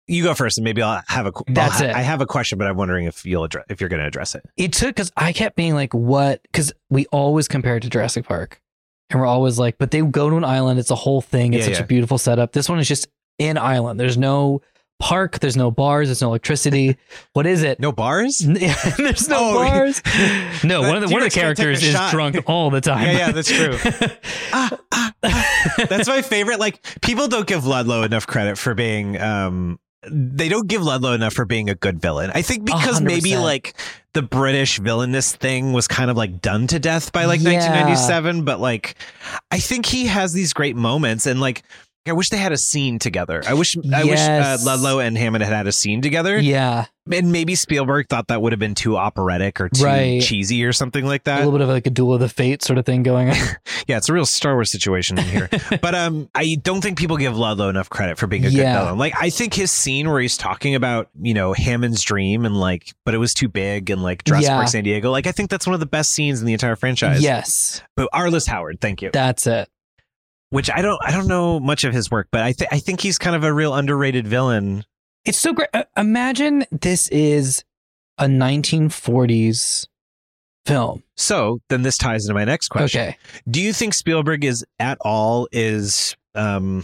You go first, and maybe I'll have a. qu- That's I'll it. I have a question, but I'm wondering if you'll address if you're going to address it. It took because I kept being like, what? Because we always compare it to Jurassic Park. And we're always like, but they go to an island. It's a whole thing. It's Yeah, such yeah. a beautiful setup. This one is just an island. There's no park. There's no bars. There's no electricity. <laughs> What is it? No bars? <laughs> there's no Oh, <laughs> bars. No, one of the one of the T-Rex can't take a characters is shot. drunk all the time. Yeah, yeah, that's true. ah, ah, ah. That's my favorite. Like people don't give Ludlow enough credit for being. um They don't give Ludlow enough for being a good villain. I think because maybe 100%. like the British villainous thing was kind of like done to death by like Yeah. 1997. But like, I think he has these great moments and like. I wish they had a scene together. I wish I wish uh, Ludlow and Hammond had had a scene together. yeah, And maybe Spielberg thought that would have been too operatic or too Right. cheesy or something like that. a little bit of like a duel of the fate sort of thing going on. <laughs> Yeah, it's a real Star Wars situation in here. <laughs> but um, I don't think people give Ludlow enough credit for being a Yeah. good villain. Like, I think his scene where he's talking about, you know, Hammond's dream and like, but it was too big and like Jurassic Yeah. Park San Diego. Like, I think that's one of the best scenes in the entire franchise. yes, But Arliss Howard, thank you. that's it. Which I don't, I don't know much of his work, but I think I think he's kind of a real underrated villain. It's so great. Uh, imagine this is a 1940s film. So then this ties into my next question. Okay. Do you think Spielberg is at all is um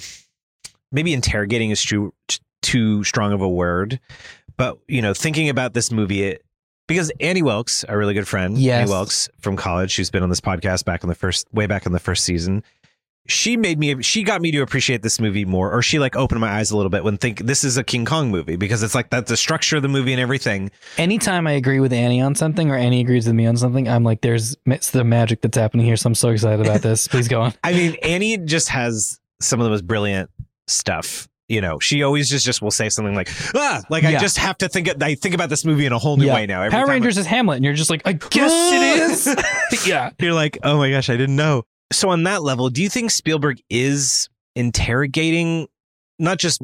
maybe interrogating is too too strong of a word, but you know, thinking about this movie, it, because Annie Wilkes, a really good friend, Yes. Annie Wilkes from college, who's been on this podcast back in the first, way back in the first season. She made me, she got me to appreciate this movie more, or she like opened my eyes a little bit when think this is a King Kong movie because it's like that's the structure of the movie and everything. Anytime I agree with Annie on something or Annie agrees with me on something, I'm like, there's it's the magic that's happening here. So I'm so excited about this. Please go on. <laughs> I mean, Annie just has some of the most brilliant stuff. You know, she always just just will say something like, "Ah, like I just have to think. I think about this movie in a whole new Yeah. way now." Every Power Rangers is Hamlet, and you're just like, I guess it <laughs> is. <laughs> yeah. You're like, oh my gosh, I didn't know. So on that level, do you think Spielberg is interrogating not just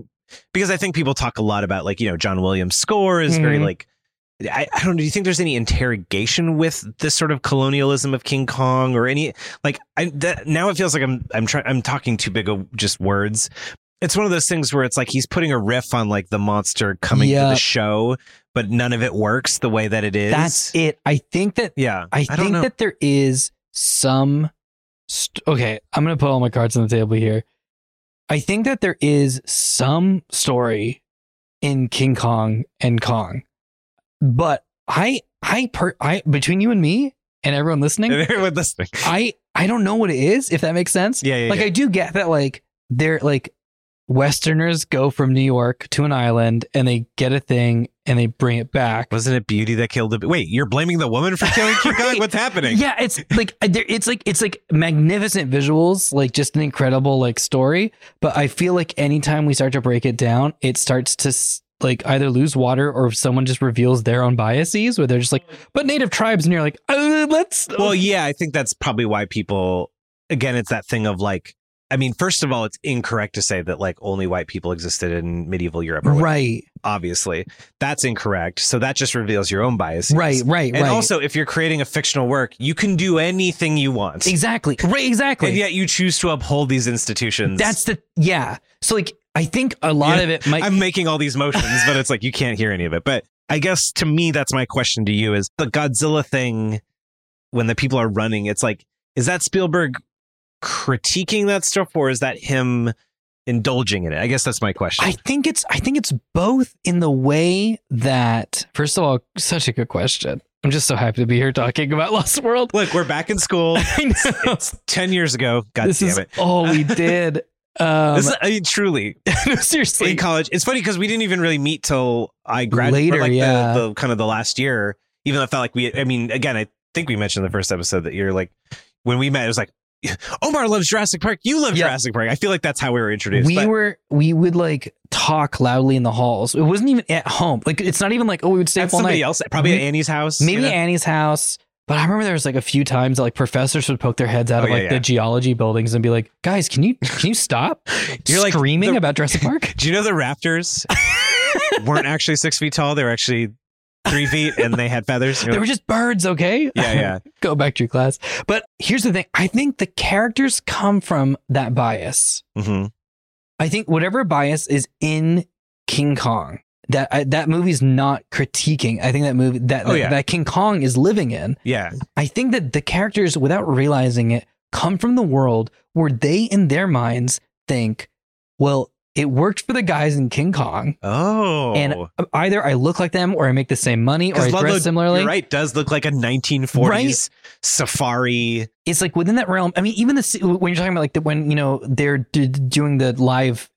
because I think people talk a lot about like, you know, John Williams' score is very Mhm. like I, I don't know. Do you think there's any interrogation with this sort of colonialism of King Kong or any like I that, now it feels like I'm I'm trying I'm talking too big of just words. It's one of those things where it's like he's putting a riff on like the monster coming to the show, but none of it works the way that it is. That's it. I think that yeah. I, don't think that there is some. St- okay, I'm gonna put all my cards on the table here. I think that there is some story in King Kong and Kong, but I, I, per, I between you and me and everyone listening, everyone listening. I, I don't know what it is. If that makes sense. Yeah, yeah, Like yeah. I do get that. Like they're like Westerners go from New York to an island and they get a thing and they bring it back. Wasn't it Beauty that killed the? Wait, you're blaming the woman for killing King Kong? What's happening? <laughs> Yeah, it's like it's like it's like magnificent visuals, like just an incredible like story. But I feel like anytime we start to break it down, it starts to like either lose water or someone just reveals their own biases, where they're just like, "But native tribes," and you're like, uh, "Let's." Well, yeah, I think that's probably why people. Again, it's that thing of like. I mean, first of all, it's incorrect to say that like only white people existed in medieval Europe. Or right, Obviously, that's incorrect. So that just reveals your own biases. right, right, And right. also, if you're creating a fictional work, you can do anything you want. exactly, right, exactly. And yet you choose to uphold these institutions. That's the yeah. So like, I think a lot Yeah, of it might. I'm making all these motions, but it's like you can't hear any of it. But I guess to me, that's my question to you: is the Godzilla thing when the people are running? It's like, is that Spielberg critiquing that stuff, or is that him indulging in it? I guess that's my question. I think it's I think it's both in the way that first of all, such a good question. I'm just so happy to be here talking about Lost World. Look, we're back in school. <laughs> I know. It's ten years ago. God this damn is it! all we <laughs> did. Um, This is- I mean, truly, <laughs> no, seriously. in college, it's funny because we didn't even really meet till I graduated. Later, like yeah. the, the kind of the last year. Even though it felt like we. I mean, again, I think we mentioned in the first episode that you're like when we met, it was like. <laughs> Omar loves Jurassic Park. You love Yeah. Jurassic Park. I feel like that's how we were introduced. we but- were we would like talk loudly in the halls. It wasn't even at home. Like it's not even like oh we would stay at up all somebody night. else, probably at Annie's house. Maybe you know? Annie's house. But I remember there was like a few times that like professors would poke their heads out Oh, of like yeah. the geology buildings and be like, "Guys, can you can you stop <laughs> You're like screaming the- about Jurassic Park?" <laughs> Do you know the Raptors weren't actually six feet tall? They were actually three feet, and they had feathers. <laughs> They were just birds, okay? yeah, yeah. <laughs> Go back to your class. But here's the thing I think the characters come from that bias. hmm I think whatever bias is in King Kong, that I, that movie's not critiquing. I think that movie that, Oh, that, yeah. that King Kong is living in. Yeah. I think that the characters, without realizing it, come from the world where they, in their minds, think, well, it worked for the guys in King Kong, Oh. and um, either I look like them, or I make the same money, or I dress similarly. you're right, does look like a 1940s Right? safari. it's like within that realm. I mean, even the when you're talking about like the, when you know they're d- doing the live,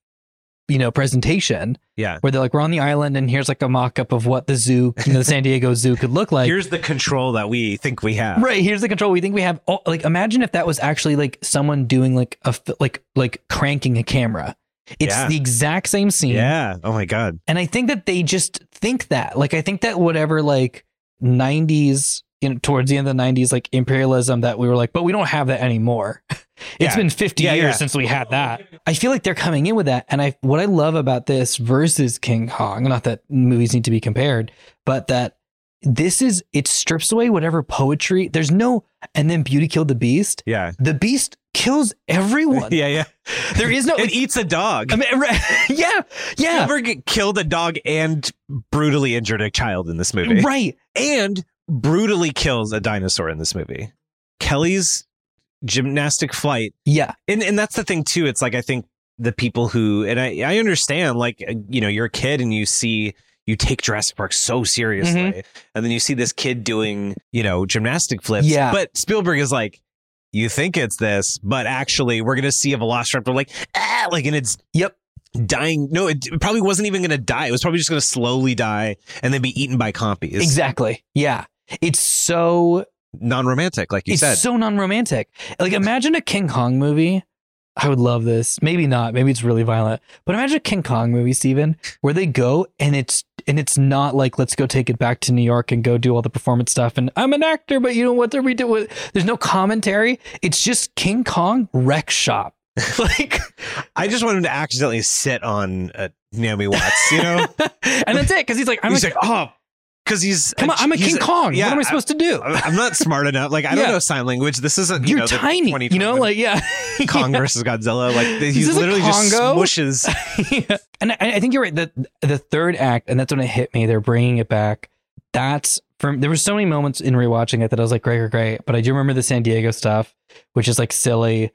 you know, presentation Yeah. where they're like, we're on the island and here's like a mock up of what the zoo, you know, the San <laughs> Diego Zoo could look like. Here's the control that we think we have. Right here's the control we think we have. Oh, like imagine if that was actually like someone doing like a like like cranking a camera. It's Yeah. the exact same scene. Yeah. Oh my God. And I think that they just think that. Like I think that whatever like 90s you know towards the end of the 90s like imperialism that we were like but we don't have that anymore. <laughs> It's Yeah. been 50 Yeah, years since we had that. I feel like they're coming in with that and I what I love about this versus King Kong, not that movies need to be compared, but that this is it strips away whatever poetry. There's no and then Beauty killed the beast. Yeah. The beast kills everyone. <laughs> Yeah. Yeah. There is no It eats a dog. I mean, <laughs> right, yeah, yeah. Spielberg killed a dog and brutally injured a child in this movie. Right. and brutally kills a dinosaur in this movie. Kelly's gymnastic flight, Yeah. and and that's the thing too. It's like I think the people who and I I understand like uh, you know you're a kid and you see you take Jurassic Park so seriously, Mhm. and then you see this kid doing you know gymnastic flips. Yeah. but Spielberg is like. You think it's this, but actually, we're gonna see a Velociraptor like ah, like, and it's Yep. dying. No, it, probably wasn't even gonna die. It was probably just gonna slowly die and then be eaten by compies. Exactly. Yeah. It's so Non-romantic, like you it's said. so non-romantic. Like imagine a King Kong movie. I would love this. Maybe not. Maybe it's really violent. But imagine a King Kong movie, Steven, where they go and it's and it's not like let's go take it back to New York and go do all the performance stuff. And I'm an actor, but you know what? Are we doing? There's no commentary. It's just King Kong wreck shop. <laughs> like, I just want him to accidentally sit on uh, Naomi Watts, you know? <laughs> and that's it. Because he's like, I'm he's a, like, oh, because he's come on, I'm a King Kong. yeah, what am I supposed to do? I'm not smart enough. Like I don't Yeah. know sign language. This isn't you You're know, the tiny. You know, 2021 like yeah. <laughs> Kong <laughs> versus Godzilla. Like he's literally just Congo? <laughs> smushes. Yeah. And I, I think you're right. The the third act, and that's when it hit me. They're bringing it back. That's from. There were so many moments in rewatching it that I was like, great, great, great. But I do remember the San Diego stuff, which is like silly.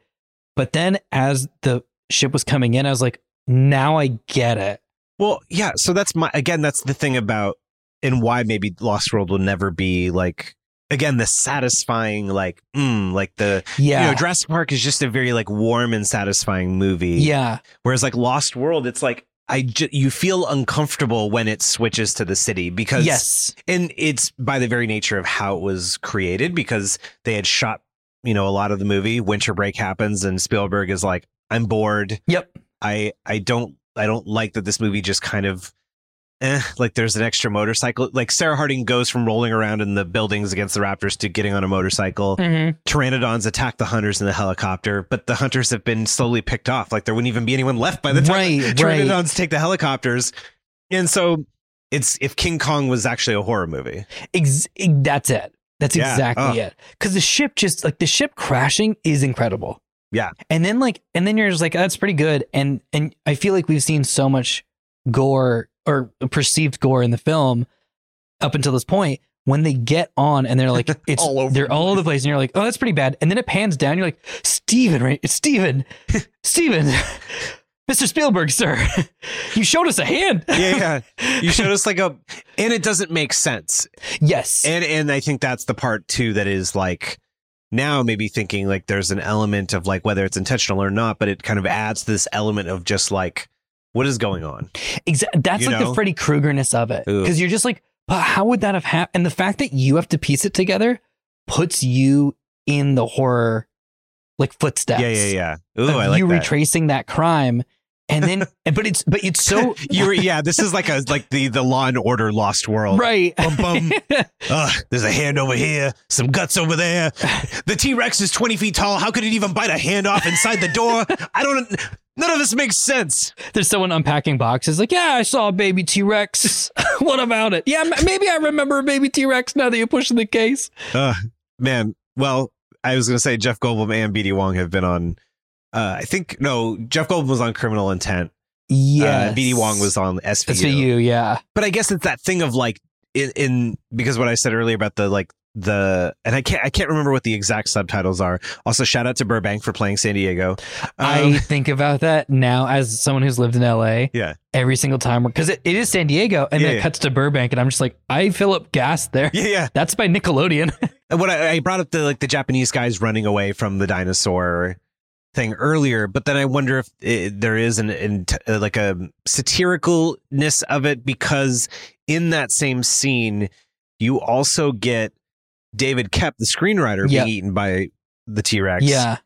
But then as the ship was coming in, I was like, now I get it. Well, yeah. So that's my again. That's the thing about and why maybe Lost World will never be like again the satisfying like mm, like the Yeah. you know Jurassic Park is just a very like warm and satisfying movie. Yeah. Whereas like Lost World, it's like I ju- you feel uncomfortable when it switches to the city because Yes. and it's by the very nature of how it was created because they had shot you know a lot of the movie. Winter break happens and Spielberg is like, I'm bored. Yep. I I don't I don't like that this movie just kind of. Eh, like there's an extra motorcycle. Like Sarah Harding goes from rolling around in the buildings against the raptors to getting on a motorcycle. Mhm. Pteranodons attack the hunters in the helicopter, but the hunters have been slowly picked off. Like there wouldn't even be anyone left by the time Right, the right. Take the helicopters. And so it's if King Kong was actually a horror movie. Ex- that's it. That's Yeah. exactly Oh. it. Because the ship just like the ship crashing is incredible. Yeah. And then like and then you're just like that's pretty good. And and I feel like we've seen so much gore or perceived gore in the film up until this point. When they get on and they're like <laughs> it's All over they're all over the place and you're like, oh that's pretty bad. And then it pans down, you're like, Steven, right? It's Steven. <laughs> Steven. <laughs> Mr. Spielberg, sir. you showed us a hand. Yeah, yeah. You showed us like a and it doesn't make sense. yes. And and I think that's the part too that is like now maybe thinking like there's an element of like whether it's intentional or not, but it kind of adds this element of just like what is going on. Exactly. That's You like know? the Freddy Kruegerness of it. Because you're just like, but how would that have happened? And the fact that you have to piece it together puts you in the horror like footsteps. Yeah, yeah, yeah. Ooh, I like you that. retracing that crime. And then but it's but it's so <laughs> you yeah, this is like a like the the Law and Order Lost World. right. Bum, bum. <laughs> Ugh, there's a hand over here, some guts over there. The T Rex is 20 feet tall. How could it even bite a hand off inside the door? I don't. None of this makes sense. There's someone unpacking boxes like, yeah, I saw a baby T Rex. <laughs> what about it? Yeah, m- maybe I remember a baby T Rex now that you're pushing the case. Uh, man, well, I was going to say Jeff Goldblum and BD Wong have been on. Uh, I think no, Jeff Goldblum was on Criminal Intent. Yeah. Uh, BD Wong was on SVU. SVU, yeah. But I guess it's that thing of like in, in because what I said earlier about the like the and I can't I can't remember what the exact subtitles are. Also, shout out to Burbank for playing San Diego. I Um, think about that now as someone who's lived in LA. yeah. every single time because it, it is San Diego and Yeah, then yeah. it cuts to Burbank and I'm just like I fill up gas there. Yeah, yeah. That's by Nickelodeon. <laughs> What I, I brought up the like the Japanese guys running away from the dinosaur thing earlier, but then I wonder if it, there is an, an uh, like a satiricalness of it because in that same scene, you also get David Koepp, the screenwriter, Yeah. being eaten by the T Rex. yeah.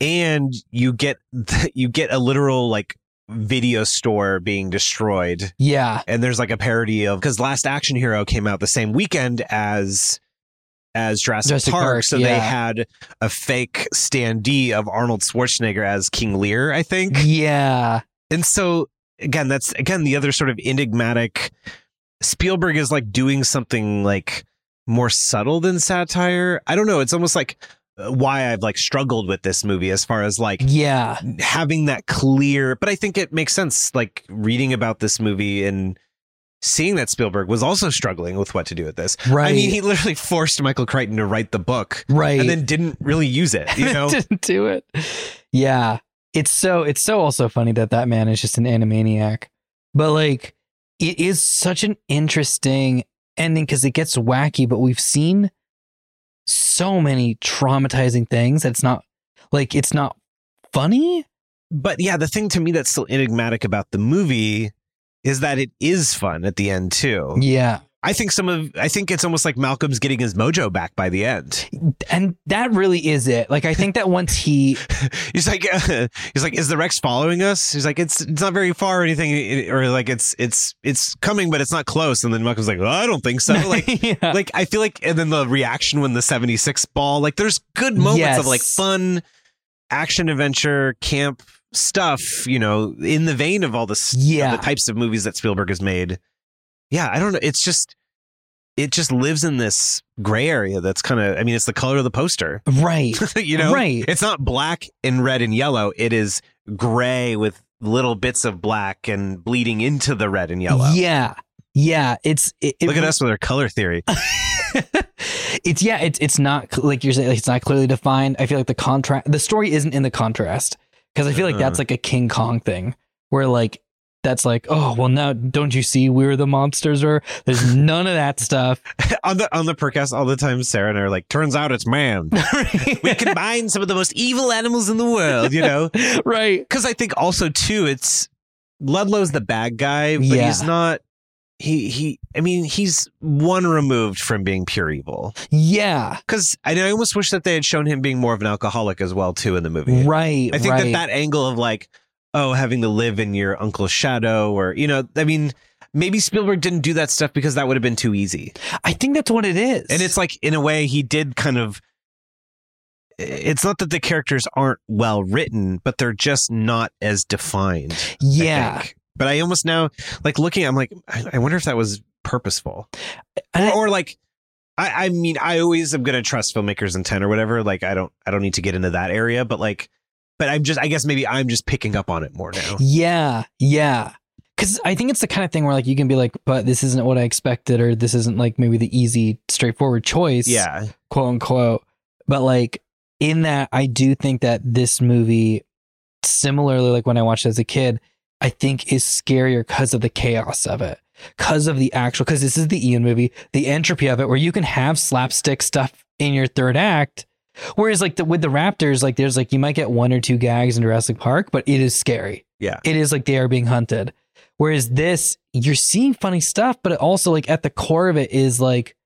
and you get <laughs> you get a literal like video store being destroyed Yeah. and there's like a parody of because last action hero came out the same weekend as as Jurassic, Jurassic Park, Park, so they had a fake standee of Arnold Schwarzenegger as King Lear, I think. Yeah. And so again, that's again the other sort of enigmatic. Spielberg is like doing something like more subtle than satire. I don't know. It's almost like uh, why I've like struggled with this movie as far as like Yeah. having that clear. But I think it makes sense. Like reading about this movie and seeing that Spielberg was also struggling with what to do with this. Right. I mean, he literally forced Michael Crichton to write the book, Right. and then didn't really use it. You <laughs> know. didn't do it. Yeah. It's so it's so also funny that that man is just an animaniac. But like it is such an interesting ending because it gets wacky, but we've seen so many traumatizing things. It's not like it's not funny. But yeah, the thing to me that's still enigmatic about the movie is that it is fun at the end too. Yeah. I think some of I think it's almost like Malcolm's getting his mojo back by the end. And that really is it. Like I think that once he <laughs> he's like uh, <laughs> he's like is the Rex following us? He's like it's it's not very far or anything or like it's it's it's coming but it's not close and then Malcolm's like, well, "I don't think so." <laughs> Like yeah. like I feel like and then the reaction when the 76 ball like there's good moments Yes. of like fun action adventure camp stuff, you know, in the vein of all this Yeah. the types of movies that Spielberg has made. Yeah, I don't know. It's just it just lives in this gray area that's kind of I mean, it's the color of the poster. Right. <laughs> you know? Right. It's not black and red and yellow. It is gray with little bits of black and bleeding into the red and yellow. Yeah. Yeah. It's it, it Look at us with our color theory. <laughs> it's yeah, it's it's not like you're saying it's not clearly defined. I feel like the contrast the story isn't in the contrast because I feel like that's like a King Kong thing where like that's like oh well now don't you see we're the monsters or there's <laughs> none of that stuff. on the on the percast all the time Sarah and I are like, turns out it's man. <laughs> we combine some of the most evil animals in the world, you know? <laughs> right. Because I think also too, it's Ludlow's the bad guy, but Yeah. he's not he he I mean, he's one removed from being pure evil. Yeah. Because I, I almost wish that they had shown him being more of an alcoholic as well too in the movie. Right. I think right. that that angle of like, oh, having to live in your uncle's shadow, or you know, I mean, maybe Spielberg didn't do that stuff because that would have been too easy. I think that's what it is. And it's like, in a way, he did kind of. It's not that the characters aren't well written, but they're just not as defined. Yeah. But I almost now, like looking, I'm like, I, I wonder if that was purposeful, or, or like, I, I mean, I always am gonna trust filmmakers' intent or whatever. Like, I don't, I don't need to get into that area, but like, but I'm just, I guess maybe I'm just picking up on it more now. Yeah, yeah. Because I think it's the kind of thing where like you can be like, but this isn't what I expected, or this isn't like maybe the easy, straightforward choice. Yeah. quote unquote. But like in that, I do think that this movie, similarly, like when I watched as a kid, I think is scarier because of the chaos of it, because of the actual. Because this is the Ian movie, the entropy of it, where you can have slapstick stuff in your third act. Whereas like the, with the Raptors, like there's like you might get one or two gags in Jurassic Park, but it is scary. Yeah. It is like they are being hunted. Whereas this, you're seeing funny stuff, but it also like at the core of it is like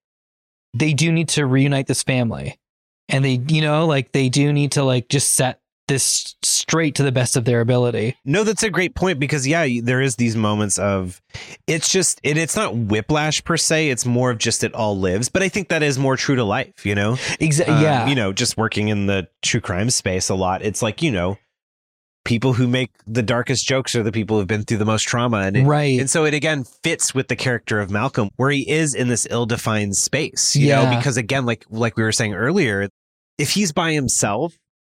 they do need to reunite this family. And they, you know, like they do need to like just set this straight to the best of their ability. No, that's a great point because yeah, there is these moments of it's just it, it's not whiplash per se. It's more of just it all lives. But I think that is more true to life. You know, Exactly. Um, yeah. You know, just working in the true crime space a lot. It's like you know, people who make the darkest jokes are the people who've been through the most trauma, and it, Right. And so it again fits with the character of Malcolm, where he is in this ill-defined space. You know, Yeah. because again, like like we were saying earlier, if he's by himself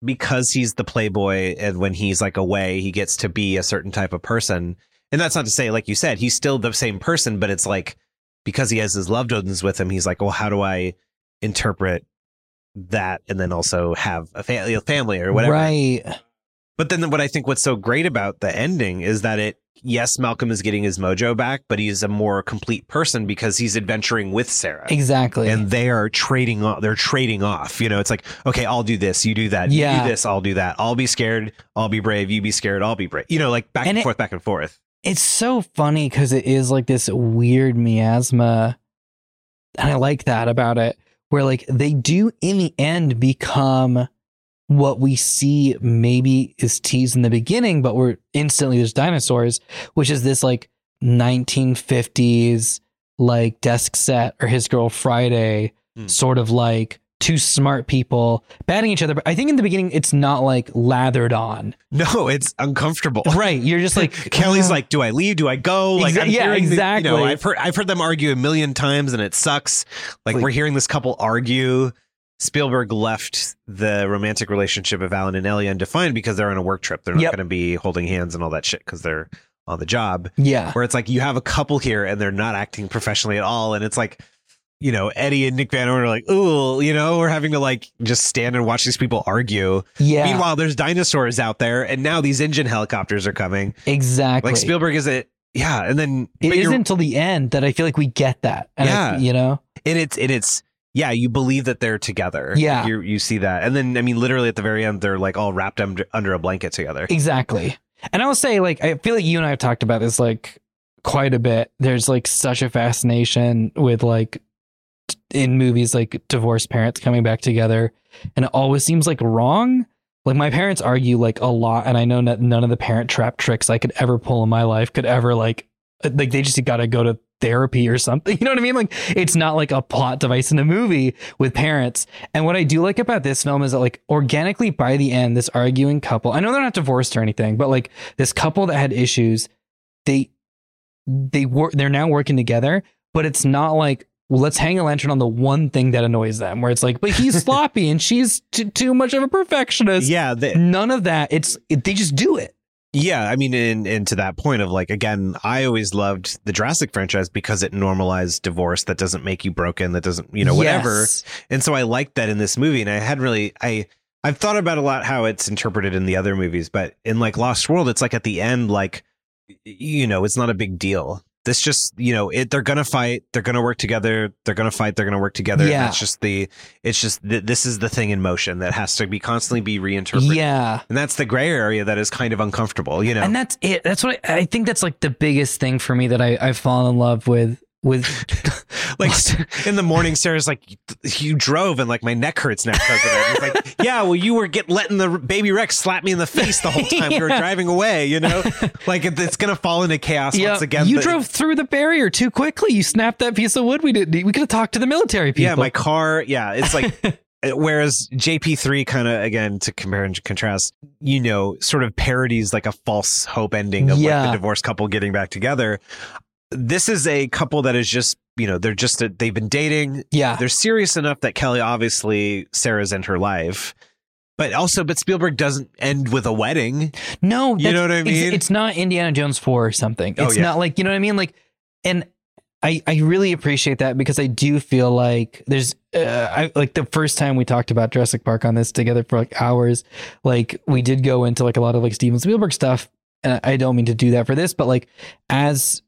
because he's the playboy and when he's like away he gets to be a certain type of person and that's not to say like you said he's still the same person but it's like because he has his loved ones with him he's like well how do i interpret that and then also have a family, a family or whatever Right. but then what i think what's so great about the ending is that it yes malcolm is getting his mojo back but he's a more complete person because he's adventuring with sarah Exactly. and they are trading off they're trading off you know it's like okay i'll do this you do that you Yeah. do this i'll do that i'll be scared i'll be brave you be scared i'll be brave you know like back and, And it- forth back and forth it's so funny because it is like this weird miasma. And I like that about it, where like they do in the end become what we see maybe is teased in the beginning, but we're instantly there's dinosaurs, which is this like 1950s like desk set or his girl Friday Hmm. sort of like two smart people batting each other. But I think in the beginning it's not like lathered on. no it's uncomfortable <laughs> Right. You're just like <laughs> kelly's "Uh, like do i leave do i go like Exa- I'm yeah, hearing the- you know exactly. i've heard i've heard them argue a million times and it sucks like, Like- we're hearing this couple argue Spielberg left the romantic relationship of Alan and Ellie undefined because they're on a work trip. They're not Yep. going to be holding hands and all that shit because they're on the job. Yeah. where it's like you have a couple here and they're not acting professionally at all and it's like you know eddie and nick van owen are like ooh you know we're having to like just stand and watch these people argue Yeah. meanwhile there's dinosaurs out there and now these InGen helicopters are coming Exactly. like spielberg is it yeah, and then It isn't until the end that I feel like we get that. And I- Yeah. you know? and it's and it's yeah, you believe that they're together. Yeah. you you see that, and then I mean, literally at the very end, they're like all wrapped under, under a blanket together. Exactly. And I'll say, like, I feel like you and I have talked about this like quite a bit. There's like such a fascination with like in movies like divorced parents coming back together, and it always seems like wrong. Like my parents argue like a lot, and I know that none of the parent trap tricks I could ever pull in my life could ever like uh, like they just got to go to therapy or something. <laughs> You know what I mean? Like it's not like a plot device in a movie with parents. And what I do like about this film is that like organically by the end, this arguing couple, I know they're not divorced or anything, but like this couple that had issues, they they work they're now working together, but it's not like well, let's hang a lantern on the one thing that annoys them, where it's like, but he's <laughs> sloppy and she's t- too much of a perfectionist. Yeah, they, None of that. It's it, they just do it. Yeah, I mean, and, and to that point of like, again, I always loved the Jurassic franchise because it normalized divorce that doesn't make you broken, that doesn't, you know, whatever. Yes. And so I liked that in this movie. And I hadn't really, I, I've thought about a lot how it's interpreted in the other movies, but in like Lost World, it's like at the end, like, you know, it's not a big deal. This just, you know, it, they're gonna fight, they're gonna work together, they're gonna fight, they're gonna work together. Yeah. That's just the, it's just th- this is the thing in motion that has to be constantly be reinterpreted. Yeah. And that's the gray area that is kind of uncomfortable, you know. And that's it. That's what I, I think. That's like the biggest thing for me that I I've fallen in love with with <laughs> like in the morning, Sarah's like, "You drove, and like my neck hurts now because of it." Like, yeah, well, you were get letting the baby Rex slap me in the face the whole time we were <laughs> driving away. You know, like it's gonna fall into chaos Yeah, once again. you but- drove through the barrier too quickly. You snapped that piece of wood. We didn't. We could have talked to the military people. Yeah, my car. Yeah, it's like. <laughs> Uh, whereas JP3 kind of again to compare and contrast, you know, sort of parodies like a false hope ending of like the divorced couple getting back together. This is a couple that is just, you know, they're just a, they've been dating. Yeah. They're serious enough that Kelly obviously Sarah's in her life. But also, but Spielberg doesn't end with a wedding. No, You know what I mean? It's, not Indiana Jones four or something. Oh, It's yeah. not like you know what I mean. Like, and I I really appreciate that because I do feel like there's uh, I like the first time we talked about Jurassic Park on this together for like hours. Like we did go into like a lot of like Steven Spielberg stuff, and I don't mean to do that for this, but like as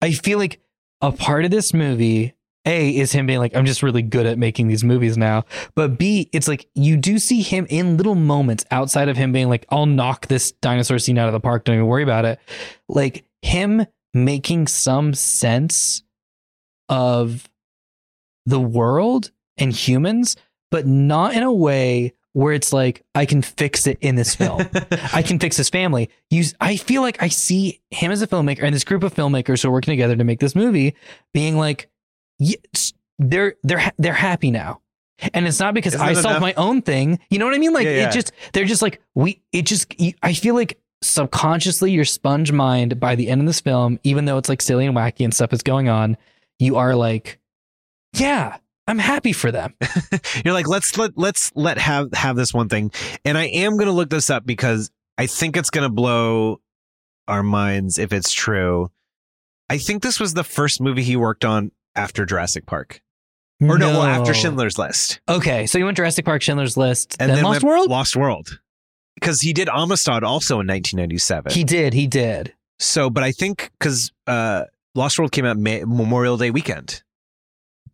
I feel like a part of this movie. A is him being like, I'm just really good at making these movies now. But B, it's like you do see him in little moments outside of him being like, I'll knock this dinosaur scene out of the park. Don't even worry about it. Like him making some sense of the world and humans, but not in a way where it's like, I can fix it in this film. <laughs> I can fix his family. You, I feel like I see him as a filmmaker and this group of filmmakers who are working together to make this movie being like, yes, they're they're they're happy now. And it's not because Isn't I solved enough? my own thing. You know what I mean? Like Yeah, yeah. it just they're just like we it just I feel like subconsciously your sponge mind by the end of this film, even though it's like silly and wacky and stuff is going on, you are like, yeah, I'm happy for them. <laughs> You're like, let's let let's let have have this one thing. And I am gonna look this up because I think it's gonna blow our minds if it's true. I think this was the first movie he worked on after Jurassic Park. Or no, well, after Schindler's List. Okay, so you went Jurassic Park, Schindler's List, And then, then Lost World. Lost World. Because he did Amistad also in 1997. He did, he did. so, but I think because uh, Lost World came out May, Memorial Day weekend.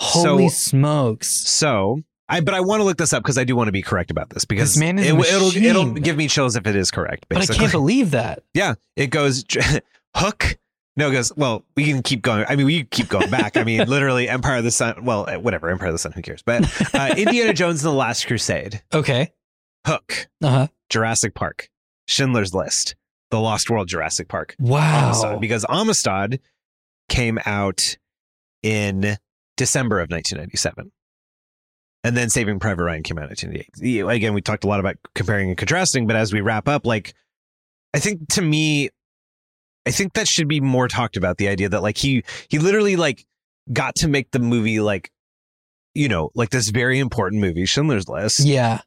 Holy So- smokes! So I, but I want to look this up because I do want to be correct about this because This man is it, will it'll give me chills if it is correct. But I can't believe that. <laughs> Yeah, it goes <laughs> Hook. No, it goes. Well, we can keep going. I mean, we keep going back. I mean, <laughs> literally, Empire of the Sun. Well, uh, whatever, Empire of the Sun. Who cares? But uh, Indiana Jones and the Last Crusade, Okay. Hook, Uh huh. Jurassic Park, Schindler's List, The Lost World, Jurassic Park, Wow. Amistad, because Amistad came out in December of 1997. And then Saving Private Ryan came out in 1998. Again, we talked a lot about comparing and contrasting, but as we wrap up, like, I think to me, I think that should be more talked about. The idea that like he he literally like got to make the movie like, you know, like this very important movie, Schindler's List. Yeah.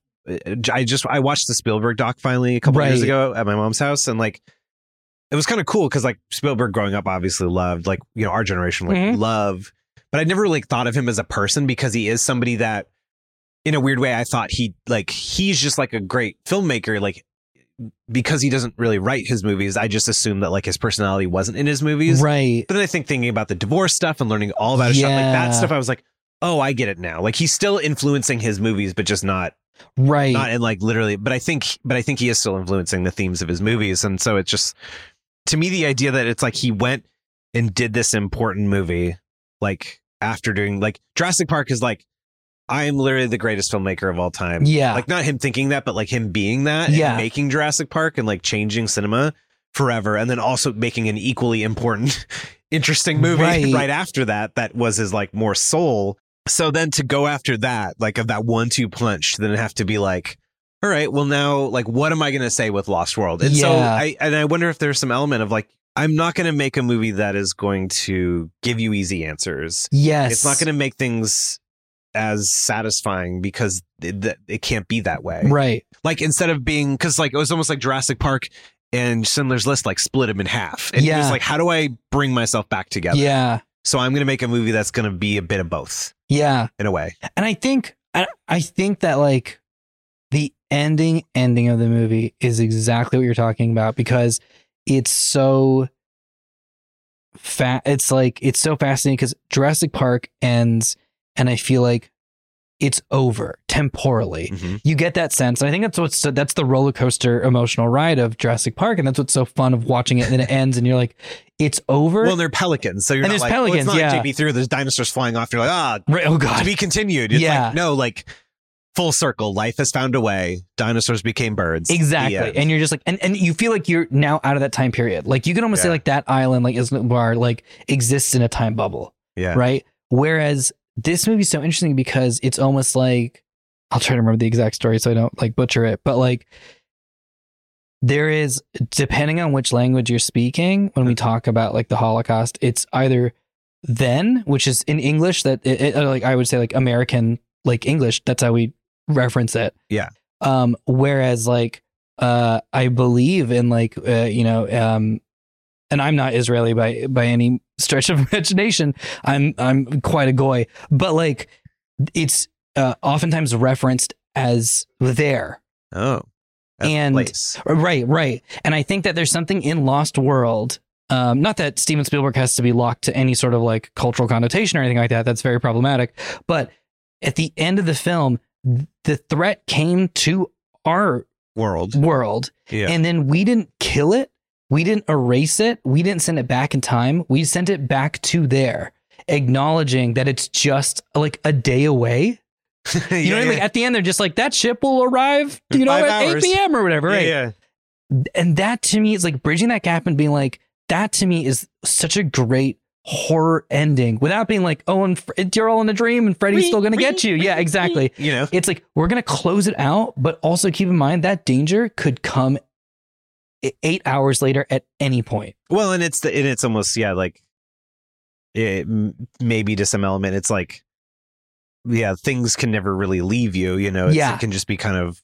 I just I watched the Spielberg doc finally a couple years ago at my mom's house, and like it was kind of cool because like Spielberg growing up obviously loved like you know our generation like Mhm. love, but I never really thought of him as a person because he is somebody that in a weird way I thought he like he's just like a great filmmaker like because he doesn't really write his movies, I just assume that like his personality wasn't in his movies. Right. But then I think thinking about the divorce stuff and learning all about his shot, like that stuff, I was like, oh, I get it now. Like he's still influencing his movies, but just not Right. not in like literally. But I think, but I think he is still influencing the themes of his movies, and so it's just to me the idea that it's like he went and did this important movie, like after doing like Jurassic Park is like. I am literally the greatest filmmaker of all time. Yeah. Like not him thinking that, but like him being that Yeah. and making Jurassic Park and like changing cinema forever. And then also making an equally important, <laughs> interesting movie Right. right. after that, that was his like more soul. So then to go after that, like of that one two punch, then have to be like, all right, well now, like, what am I going to say with Lost World? And so I, and I wonder if there's some element of like, I'm not going to make a movie that is going to give you easy answers. Yes. It's not going to make things as satisfying because it, it can't be that way. Right. Like instead of being, because like it was almost like Jurassic Park and Schindler's List like split him in half. And he Yeah. was like, how do I bring myself back together? Yeah. So I'm going to make a movie that's going to be a bit of both Yeah. in a way. And I think I, I think that like the ending ending of the movie is exactly what you're talking about because it's so fat it's like it's so fascinating because Jurassic Park ends and I feel like it's over temporally. Mm-hmm. You get that sense. And I think that's what's that's the roller coaster emotional ride of Jurassic Park, and that's what's so fun of watching it. And then it ends, and you're like, "It's over." Well, they're pelicans. So you're And not there's like, well, pelicans, it's not yeah. like JP3 there's dinosaurs flying off. You're like, ah, Right, oh god, to be continued. <laughs> It's Yeah. like, no, like full circle. Life has found a way. Dinosaurs became birds. Exactly. And you're just like, and, and you feel like you're now out of that time period. Like you can almost say like that island, like Isla Nublar, like exists in a time bubble. yeah. Right. Whereas this movie's so interesting because it's almost like, I'll try to remember the exact story so I don't like butcher it, but like there is, depending on which language you're speaking, when we hmm. talk about like the Holocaust, it's either then, which is in English that it, it- like I would say like American, like English, that's how we reference it. Yeah. Um, whereas like uh I believe in like uh, you know, um and I'm not Israeli by by any stretch of <laughs> imagination. I'm I'm quite a goy, but like it's uh, oftentimes referenced as there. Oh. And- place. Right, right. And I think that there's something in Lost World. Um, not that Steven Spielberg has to be locked to any sort of like cultural connotation or anything like that. That's very problematic. But at the end of the film, the threat came to our World. world, Yeah. and then we didn't kill it. We didn't erase it. We didn't send it back in time. We sent it back to there, acknowledging that it's just like a day away. <laughs> You know what I mean? Like at the end, they're just like that ship will arrive, you know, at hours. 8 p.m. or whatever, right? Yeah. And that to me is like bridging that gap and being like, that to me is such a great horror ending without being like, oh, and Fr- you're all in a dream and Freddy's still going to get you. Yeah, exactly. You know, It's like, we're going to close it out, but also keep in mind that danger could come eight hours later at any point. Well, and it's the and it's almost yeah, like eh, it, maybe to some element, it's like yeah, things can never really leave you. You know, it's, Yeah. it can just be kind of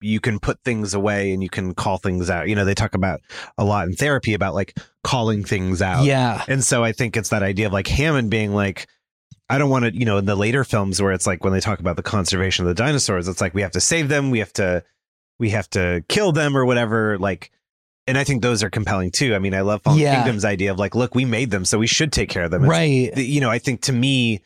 you can put things away and you can call things out. You know, they talk about a lot in therapy about like calling things out. Yeah. And so I think it's that idea of like Hammond being like, I don't want to, you know, in the later films where it's like when they talk about the conservation of the dinosaurs, it's like we have to save them, we have to, we have to kill them or whatever. Like, and I think those are compelling too. I mean, I love Fallen Yeah. Kingdom's idea of like, look, we made them, so we should take care of them. It's- Right. you know, I think to me,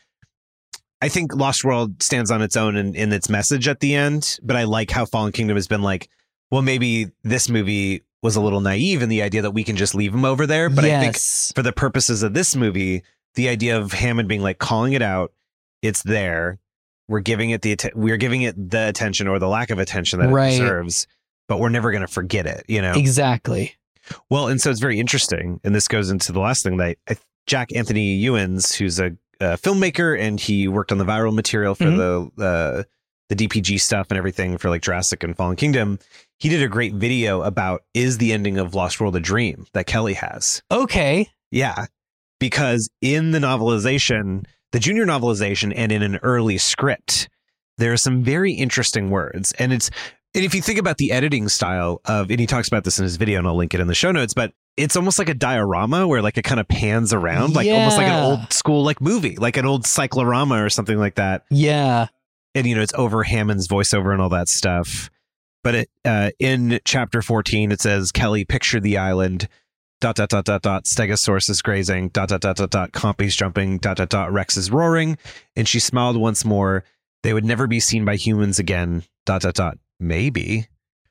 I think Lost World stands on its own in, in its message at the end, but I like how Fallen Kingdom has been like, well, maybe this movie was a little naive in the idea that we can just leave them over there. But I think for the purposes of this movie, the idea of Hammond being like calling it out, it's there. We're giving it the we're giving it the attention or the lack of attention that Right. it deserves, but we're never going to forget it. You know. Exactly. Well, and so it's very interesting, and this goes into the last thing that I, Jack Anthony Ewens, who's a, a filmmaker, and he worked on the viral material for Mhm. the uh, the DPG stuff and everything for like Jurassic and Fallen Kingdom. He did a great video about is the ending of Lost World a dream that Kelly has. Okay. Yeah, because in the novelization, the junior novelization, and in an early script, there are some very interesting words, and it's and if you think about the editing style of, and he talks about this in his video, and I'll link it in the show notes, but it's almost like a diorama where like it kind of pans around, like almost like an old school like movie, like an old cyclorama or something like that. Yeah. And you know, it's over Hammond's voiceover and all that stuff. but it uh, in chapter 14 it says Kelly pictured the island. Dot dot dot dot dot. Stegosaurus is grazing. Dot dot dot dot dot. Compy's jumping. Dot dot dot. Rex is roaring. And she smiled once more. They would never be seen by humans again. Dot dot dot. Maybe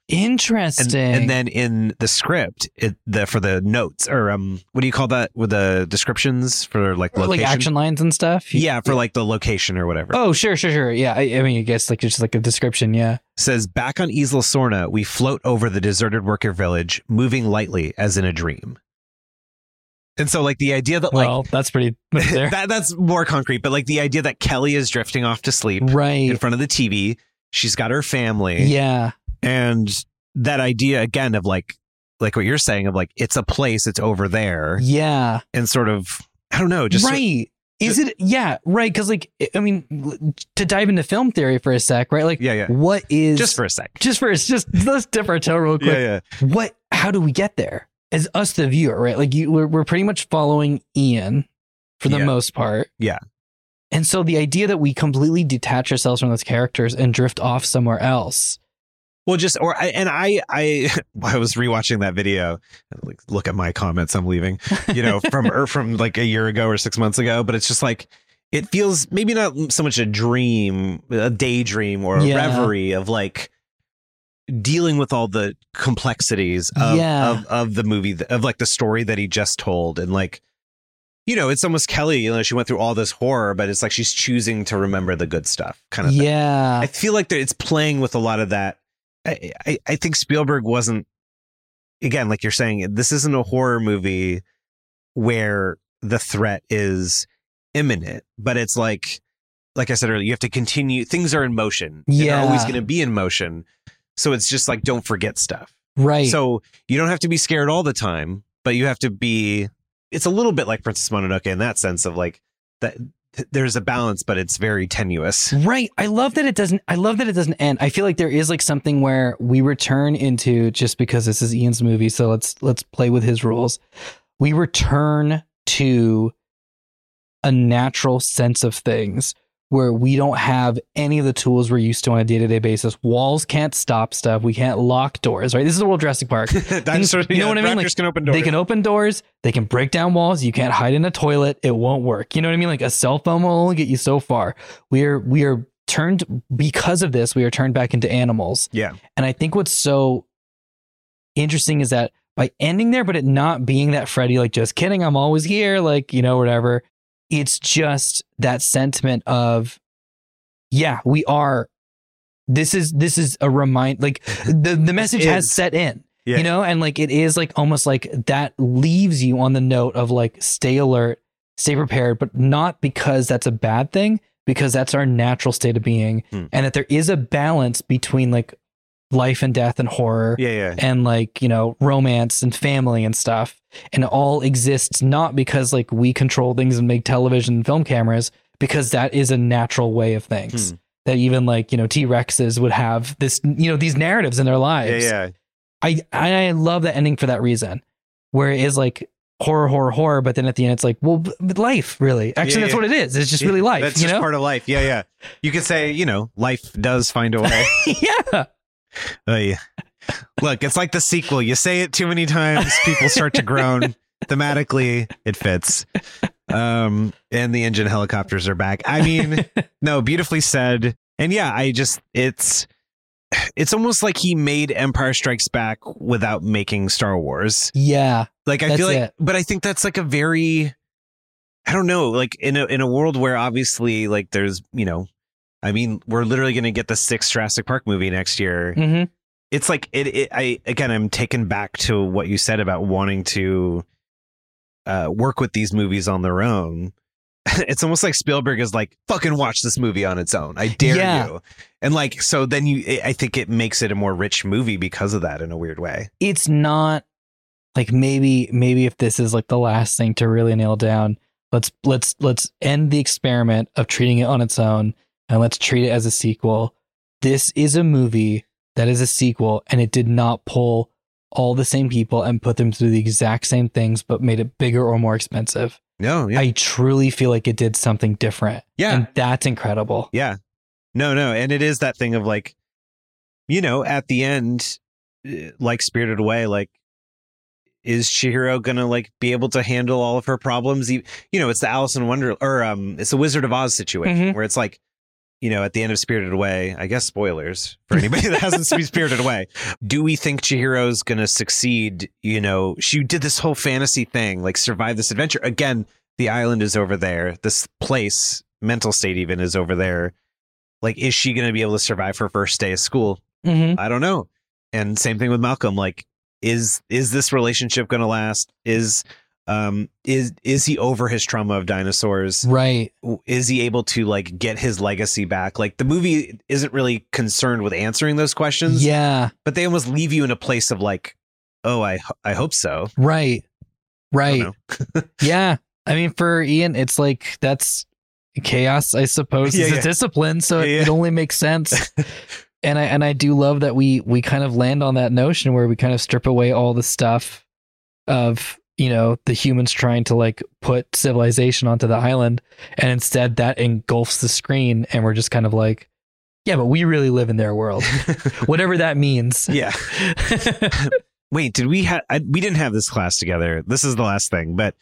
Interesting. and then in the script it the for the notes or um what do you call that with the descriptions for like location like action lines and stuff. yeah for like the location or whatever Oh, sure, sure, sure. Yeah, I, I mean, I guess like just like a description. Yeah. says back on Isla Sorna, we float over the deserted worker village, moving lightly as in a dream. And so, like the idea that like Well, that's pretty <laughs> that that's more concrete, but like the idea that Kelly is drifting off to sleep right in front of the TV, she's got her family, Yeah. And that idea again of like like what you're saying of like it's a place, it's over there, Yeah. and sort of I don't know, just right. Is it? Yeah. Right. Because like, I mean, to dive into film theory for a sec, right? Like, Yeah, yeah. What is just for a sec. just for just let's dip our toe real <laughs> quick. Yeah, yeah. What? How do we get there? As us, the viewer, right? Like, you, we're we're pretty much following Ian for the Yeah. most part. Yeah. And so the idea that we completely detach ourselves from those characters and drift off somewhere else. Well, just or I and I I <laughs> I was rewatching that video. Like, look at my comments. I'm leaving. You know, <laughs> from or from like a year ago or six months ago. But it's just like it feels maybe not so much a dream, a daydream, or a Yeah. reverie of like dealing with all the complexities of, Yeah. of of the movie of like the story that he just told and like. You know, it's almost Kelly. You know, she went through all this horror, but it's like she's choosing to remember the good stuff, kind of. thing. Yeah. I feel like it's playing with a lot of that. I, I, I think Spielberg wasn't, again, like you're saying, this isn't a horror movie where the threat is imminent, but it's like, like I said earlier, you have to continue. Things are in motion. Yeah, They're always going to be in motion. So it's just like, don't forget stuff. right. So you don't have to be scared all the time, but you have to be. It's a little bit like Princess Mononoke in that sense of like that. Th- There's a balance, but it's very tenuous. Right. I love that it doesn't I love that it doesn't end. I feel like there is like something where we return into just because this is Ian's movie, so let's let's play with his rules. We return to a natural sense of things where we don't have any of the tools we're used to on a day-to-day basis. Walls can't stop stuff. We can't lock doors, right? This is a World Jurassic Park. <laughs> Things- sort of- you know yeah, what I mean? Like can open doors. They can open doors. They can break down walls. You can't hide in a toilet. It won't work. You know what I mean? Like a cell phone will only get you so far. We are we are turned because of this. We are turned back into animals. Yeah. And I think what's so interesting is that by ending there, but it not being that Freddy, like just kidding, I'm always here, like you know whatever. It's just that sentiment of, yeah, we are. This is this is a remind like the the message has set in Yeah. you know and like it is like almost like that leaves you on the note of like stay alert stay prepared but not because that's a bad thing because that's our natural state of being Hmm. and that there is a balance between like life and death and horror Yeah, yeah. and like you know romance and family and stuff and all exists not because like we control things and make television and film cameras because that is a natural way of things Hmm. that even like you know t-rexes would have this you know these narratives in their lives yeah. I I love that ending for that reason, where it is like horror, horror, horror, but then at the end it's like, well, life, really. Actually, Yeah, that's yeah. what it is. It's just really life. That's you just know? part of life. Yeah, yeah. You could say, you know, life does find a way. <laughs> yeah. Oh, yeah. Look, it's like the sequel. You say it too many times, people start to groan. Thematically, it fits. Um, and the InGen helicopters are back. I mean, no, beautifully said. And yeah, I just it's it's almost like he made Empire Strikes Back without making Star Wars. Yeah. Like I feel like, it. but I think that's like a very, I don't know, like in a in a world where obviously like there's you know, I mean we're literally going to get the sixth Jurassic Park movie next year. Mm-hmm. It's like it, it. I again, I'm taken back to what you said about wanting to uh, work with these movies on their own. <laughs> it's almost like Spielberg is like, fucking watch this movie on its own. I dare Yeah. you. And like, so then you, I think it makes it a more rich movie because of that in a weird way. It's not like maybe maybe if this is like the last thing to really nail down, let's let's let's end the experiment of treating it on its own and let's treat it as a sequel. This is a movie that is a sequel and it did not pull all the same people and put them through the exact same things but made it bigger or more expensive. No, yeah. I truly feel like it did something different. Yeah. And that's incredible. Yeah. No, no. And it is that thing of like, you know, at the end, uh, like Spirited Away, like is Chihiro gonna like be able to handle all of her problems? You know, it's the Alice in Wonder or um, it's the Wizard of Oz situation Mhm. where it's like, you know, at the end of Spirited Away, I guess spoilers for anybody that hasn't seen Spirited Away. <laughs> Do we think Chihiro's gonna succeed? You know, she did this whole fantasy thing, like survive this adventure. Again, the island is over there. This place, mental state even is over there. Like, is she gonna be able to survive her first day of school? Mhm. I don't know. And same thing with Malcolm. Like, is is this relationship going to last? Is um is is he over his trauma of dinosaurs? Right. Is he able to like get his legacy back? Like the movie isn't really concerned with answering those questions. Yeah. but they almost leave you in a place of like, oh, I I hope so. Right. Right. know. <laughs> yeah. I mean, for Ian, it's like that's chaos, I suppose, Yeah, is yeah. a discipline. So Yeah, it, yeah. it only makes sense. <laughs> and I and I do love that we we kind of land on that notion where we kind of strip away all the stuff of you know the humans trying to like put civilization onto the island, and instead that engulfs the screen, and we're just kind of like, yeah, but we really live in their world, <laughs> whatever that means. Yeah. <laughs> Wait, did we have? We didn't have this class together. This is the last thing, but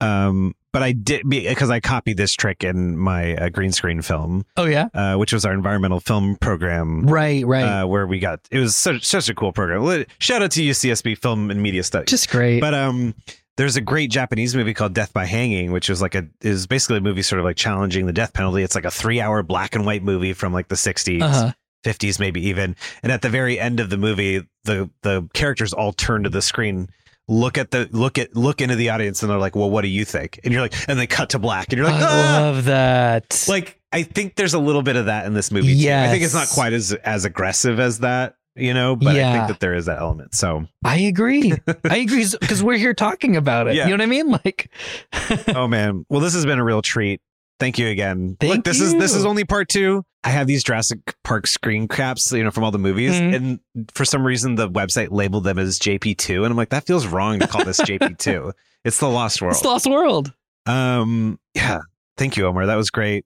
um, but I did because I copied this trick in my uh, green screen film. Oh yeah, uh, which was our environmental film program. Right, right. Uh, where we got it was such such a cool program. Shout out to UCSB Film and Media Studies. Just great. But um, there's a great Japanese movie called Death by Hanging, which was like a is basically a movie sort of like challenging the death penalty. It's like a three hour black and white movie from like the 60s. Uh-huh. 50s maybe even and at the very end of the movie the the characters all turn to the screen look at the look at look into the audience and they're like well what do you think and you're like and they cut to black and you're like I "Ah!" love that. like I think there's a little bit of that in this movie. too. I think it's not quite as as aggressive as that, you know, but I think that there is that element. So, I agree. I <laughs> agree because we're here talking about it. Yeah. You know what I mean? Like, <laughs> oh man, well, this has been a real treat. Thank you again. Thank Look, this is this is only part two. I have these Jurassic Park screen caps, you know, from all the movies, Mhm. and for some reason the website labeled them as JP2, and I'm like, that feels wrong to call this JP2. <laughs> It's the Lost World. it's Lost World. Um, yeah. Thank you, Omar. That was great.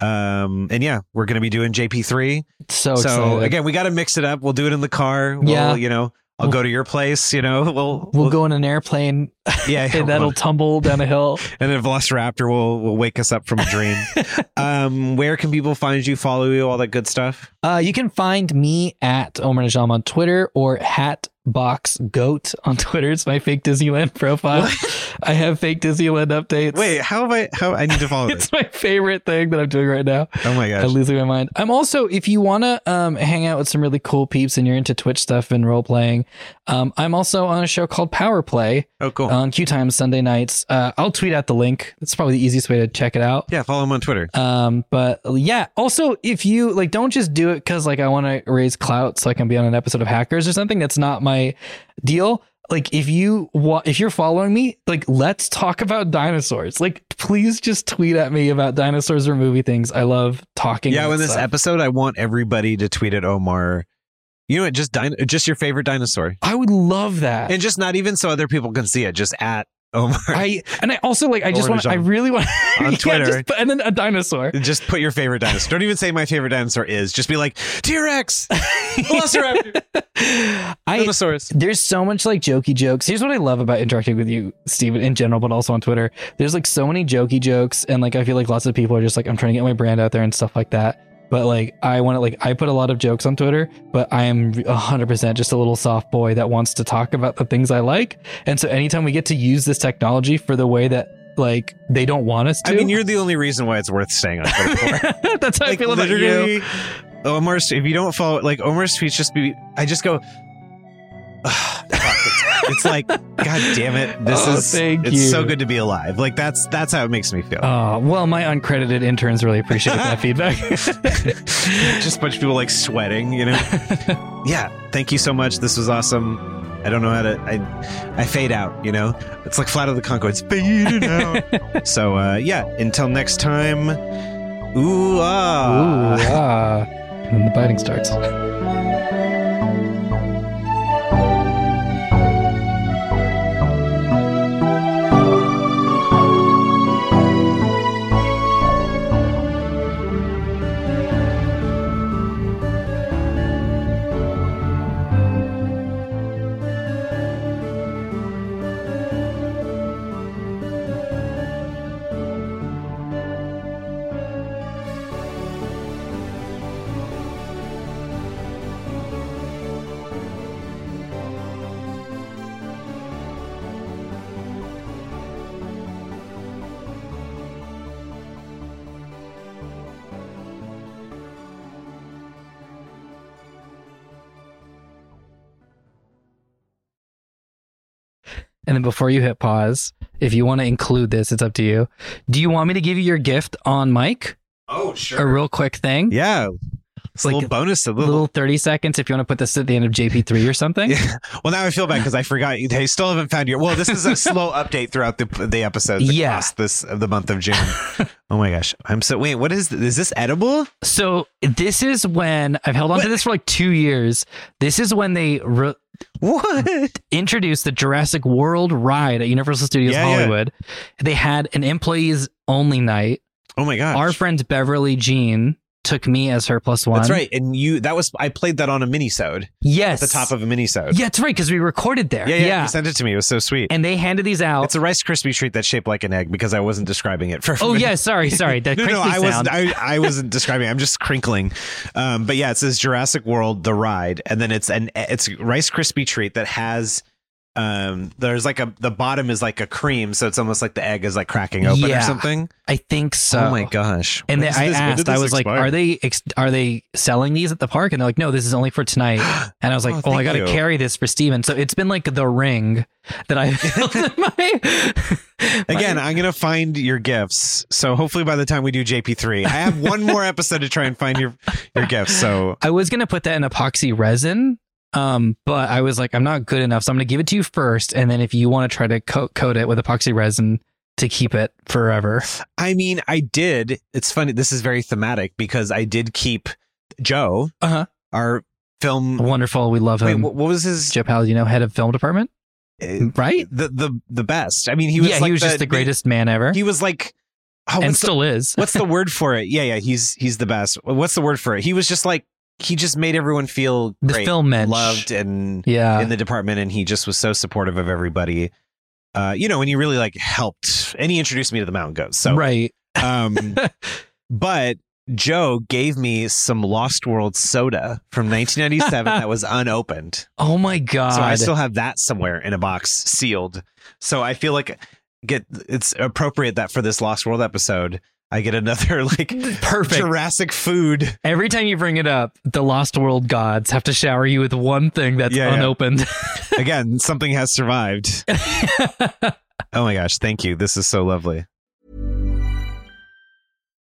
Um, and yeah, we're gonna be doing JP3. So, so excited. again, we got to mix it up. We'll do it in the car. We'll, Yeah. you know, I'll go to your place. You know, we'll we'll go in an airplane yeah, <laughs> and that'll tumble down a hill. <laughs> and then Velociraptor will will wake us up from a dream. <laughs> um, where can people find you, follow you, all that good stuff? Uh, you can find me at Omar Najam on Twitter or Hatbox Ghost on <laughs> Twitter. It's my fake Disneyland profile. I have fake Disneyland updates. Wait, how have I? How I need to follow <laughs> this? it's my favorite thing that I'm doing right now. Oh my gosh. I'm losing my mind. I'm also, if you want to um, hang out with some really cool peeps and you're into Twitch stuff and role playing, um, I'm also on a show called Power Play Oh, cool. on Q Time Sunday nights. Uh, I'll tweet out the link. It's probably the easiest way to check it out. yeah, follow him on Twitter. Um, but yeah, also if you like, don't just do it because like I want to raise clout so I can be on an episode of Hackers or something. That's not my deal. Like if you wa- if you're following me, like let's talk about dinosaurs. Like please just tweet at me about dinosaurs or movie things. I love talking. Yeah, about in this stuff. episode, I want everybody to tweet at Omar. You know what? Just din- just your favorite dinosaur, I would love that. and just not even so other people can see it. Just at Oh Omar. I and I also like I just want I really want <laughs> On Yeah, Twitter. just put- and then a dinosaur. Just put your favorite dinosaur. Don't even say my favorite dinosaur is. Just be like T Rex, <laughs> Velociraptor, I Dinosaurus. there's so much like jokey jokes. Here's what I love about interacting with you, Steven, in general, but also on Twitter. There's like so many jokey jokes, and like I feel like lots of people are just like, I'm trying to get my brand out there and stuff like that. But like I want to like I put a lot of jokes on Twitter, but I am 100% just a little soft boy that wants to talk about the things I like. And so anytime we get to use this technology for the way that like they don't want us to, I mean, you're the only reason why it's worth staying on <laughs> Twitter for. that's how I like feel about you. Omar's. If you don't follow, like Omar's tweets, just be. I just go. "Ugh, fuck, it's, it's like, God damn it! This <laughs> Oh, is. thank it's you. so good to be alive. Like that's that's how it makes me feel. Oh, well, my uncredited interns really appreciate that <laughs> feedback. <laughs> just a bunch of people like sweating, you know. yeah, thank you so much. This was awesome. I don't know how to. I I fade out. You know, it's like Flight of the Conchords fading out. so uh, yeah, until next time. Ooh ah. Ooh, ah. And then the biting starts. Before you hit pause, if you want to include this, it's up to you. Do you want me to give you your gift on mic? Oh, sure. A real quick thing? Yeah. It's a Like little bonus, a little. little 30 seconds if you want to put this at the end of JP3 or something. Yeah. Well, now I feel bad because I forgot. They still haven't found your. Well, this is a slow <laughs> update throughout the the episodes Yeah. this the month of June. oh my gosh, I'm so wait. What is is this edible? So this is when I've held on to this for like two years. This is when they re- What? introduced the Jurassic World ride at Universal Studios Yeah, yeah. Hollywood. They had an employees only night. Oh my gosh. Our friend Beverly Jean took me as her plus one. That's right. And you that was I played that on a minisode. Yes. At the top of a minisode. Yeah, that's right, because we recorded there. Yeah, yeah. You sent it to me. It was so sweet. And they handed these out. it's a Rice Krispie treat that's shaped like an egg because I wasn't describing it for. oh yeah, sorry, <laughs> sorry. That no, no, I wasn't I, I wasn't <laughs> describing. it. I'm just crinkling. Um, but yeah, it says Jurassic World: The Ride, and then it's an it's Rice Krispie treat that has. Um, there's like a the bottom is like a cream, so it's almost like the egg is like cracking open or something. I think so. Oh my gosh! And then I this- asked, I was like, "Are they ex- are they selling these at the park?" And they're like, "No, this is only for tonight." <gasps> And I was like, Oh, "Oh, I got to you. carry this for Steven. So it's been like the ring that I in <laughs> <laughs> my. Again, I'm gonna find your gifts. So hopefully by the time we do JP3, I have one more <laughs> episode to try and find your your gifts. So I was gonna put that in epoxy resin, um, but I was like, I'm not good enough, so I'm gonna give it to you first, and then if you want to try to coat coat it with epoxy resin to keep it forever. I mean, I did. It's funny. This is very thematic because I did keep Joe, Uh huh. our film. Wonderful. We love him. what, what was his? Joe Pal, you know, head of film department, uh, right? The the the best. I mean, he was. yeah, like he was just the greatest man ever, He was like. Oh, and what's the- still is. what's the <laughs> word for it? Yeah, yeah. He's he's the best. What's the word for it? He was just like he just made everyone feel The great, film mensch. loved, and Yeah. in the department, and he just was so supportive of everybody. Uh, you know, and he really like helped, and he introduced me to the Mountain Goats. So right. um, <laughs> but Joe gave me some Lost World soda from 1997 that was <laughs> unopened. Oh my god. So I still have that somewhere in a box sealed. So I feel like get it's appropriate that for this Lost World episode, I get another <laughs> like Perfect. Jurassic food. Every time you bring it up, the Lost World gods have to shower you with one thing that's Yeah, yeah. unopened. Again, something has survived. <laughs> Oh my gosh, thank you. This is so lovely.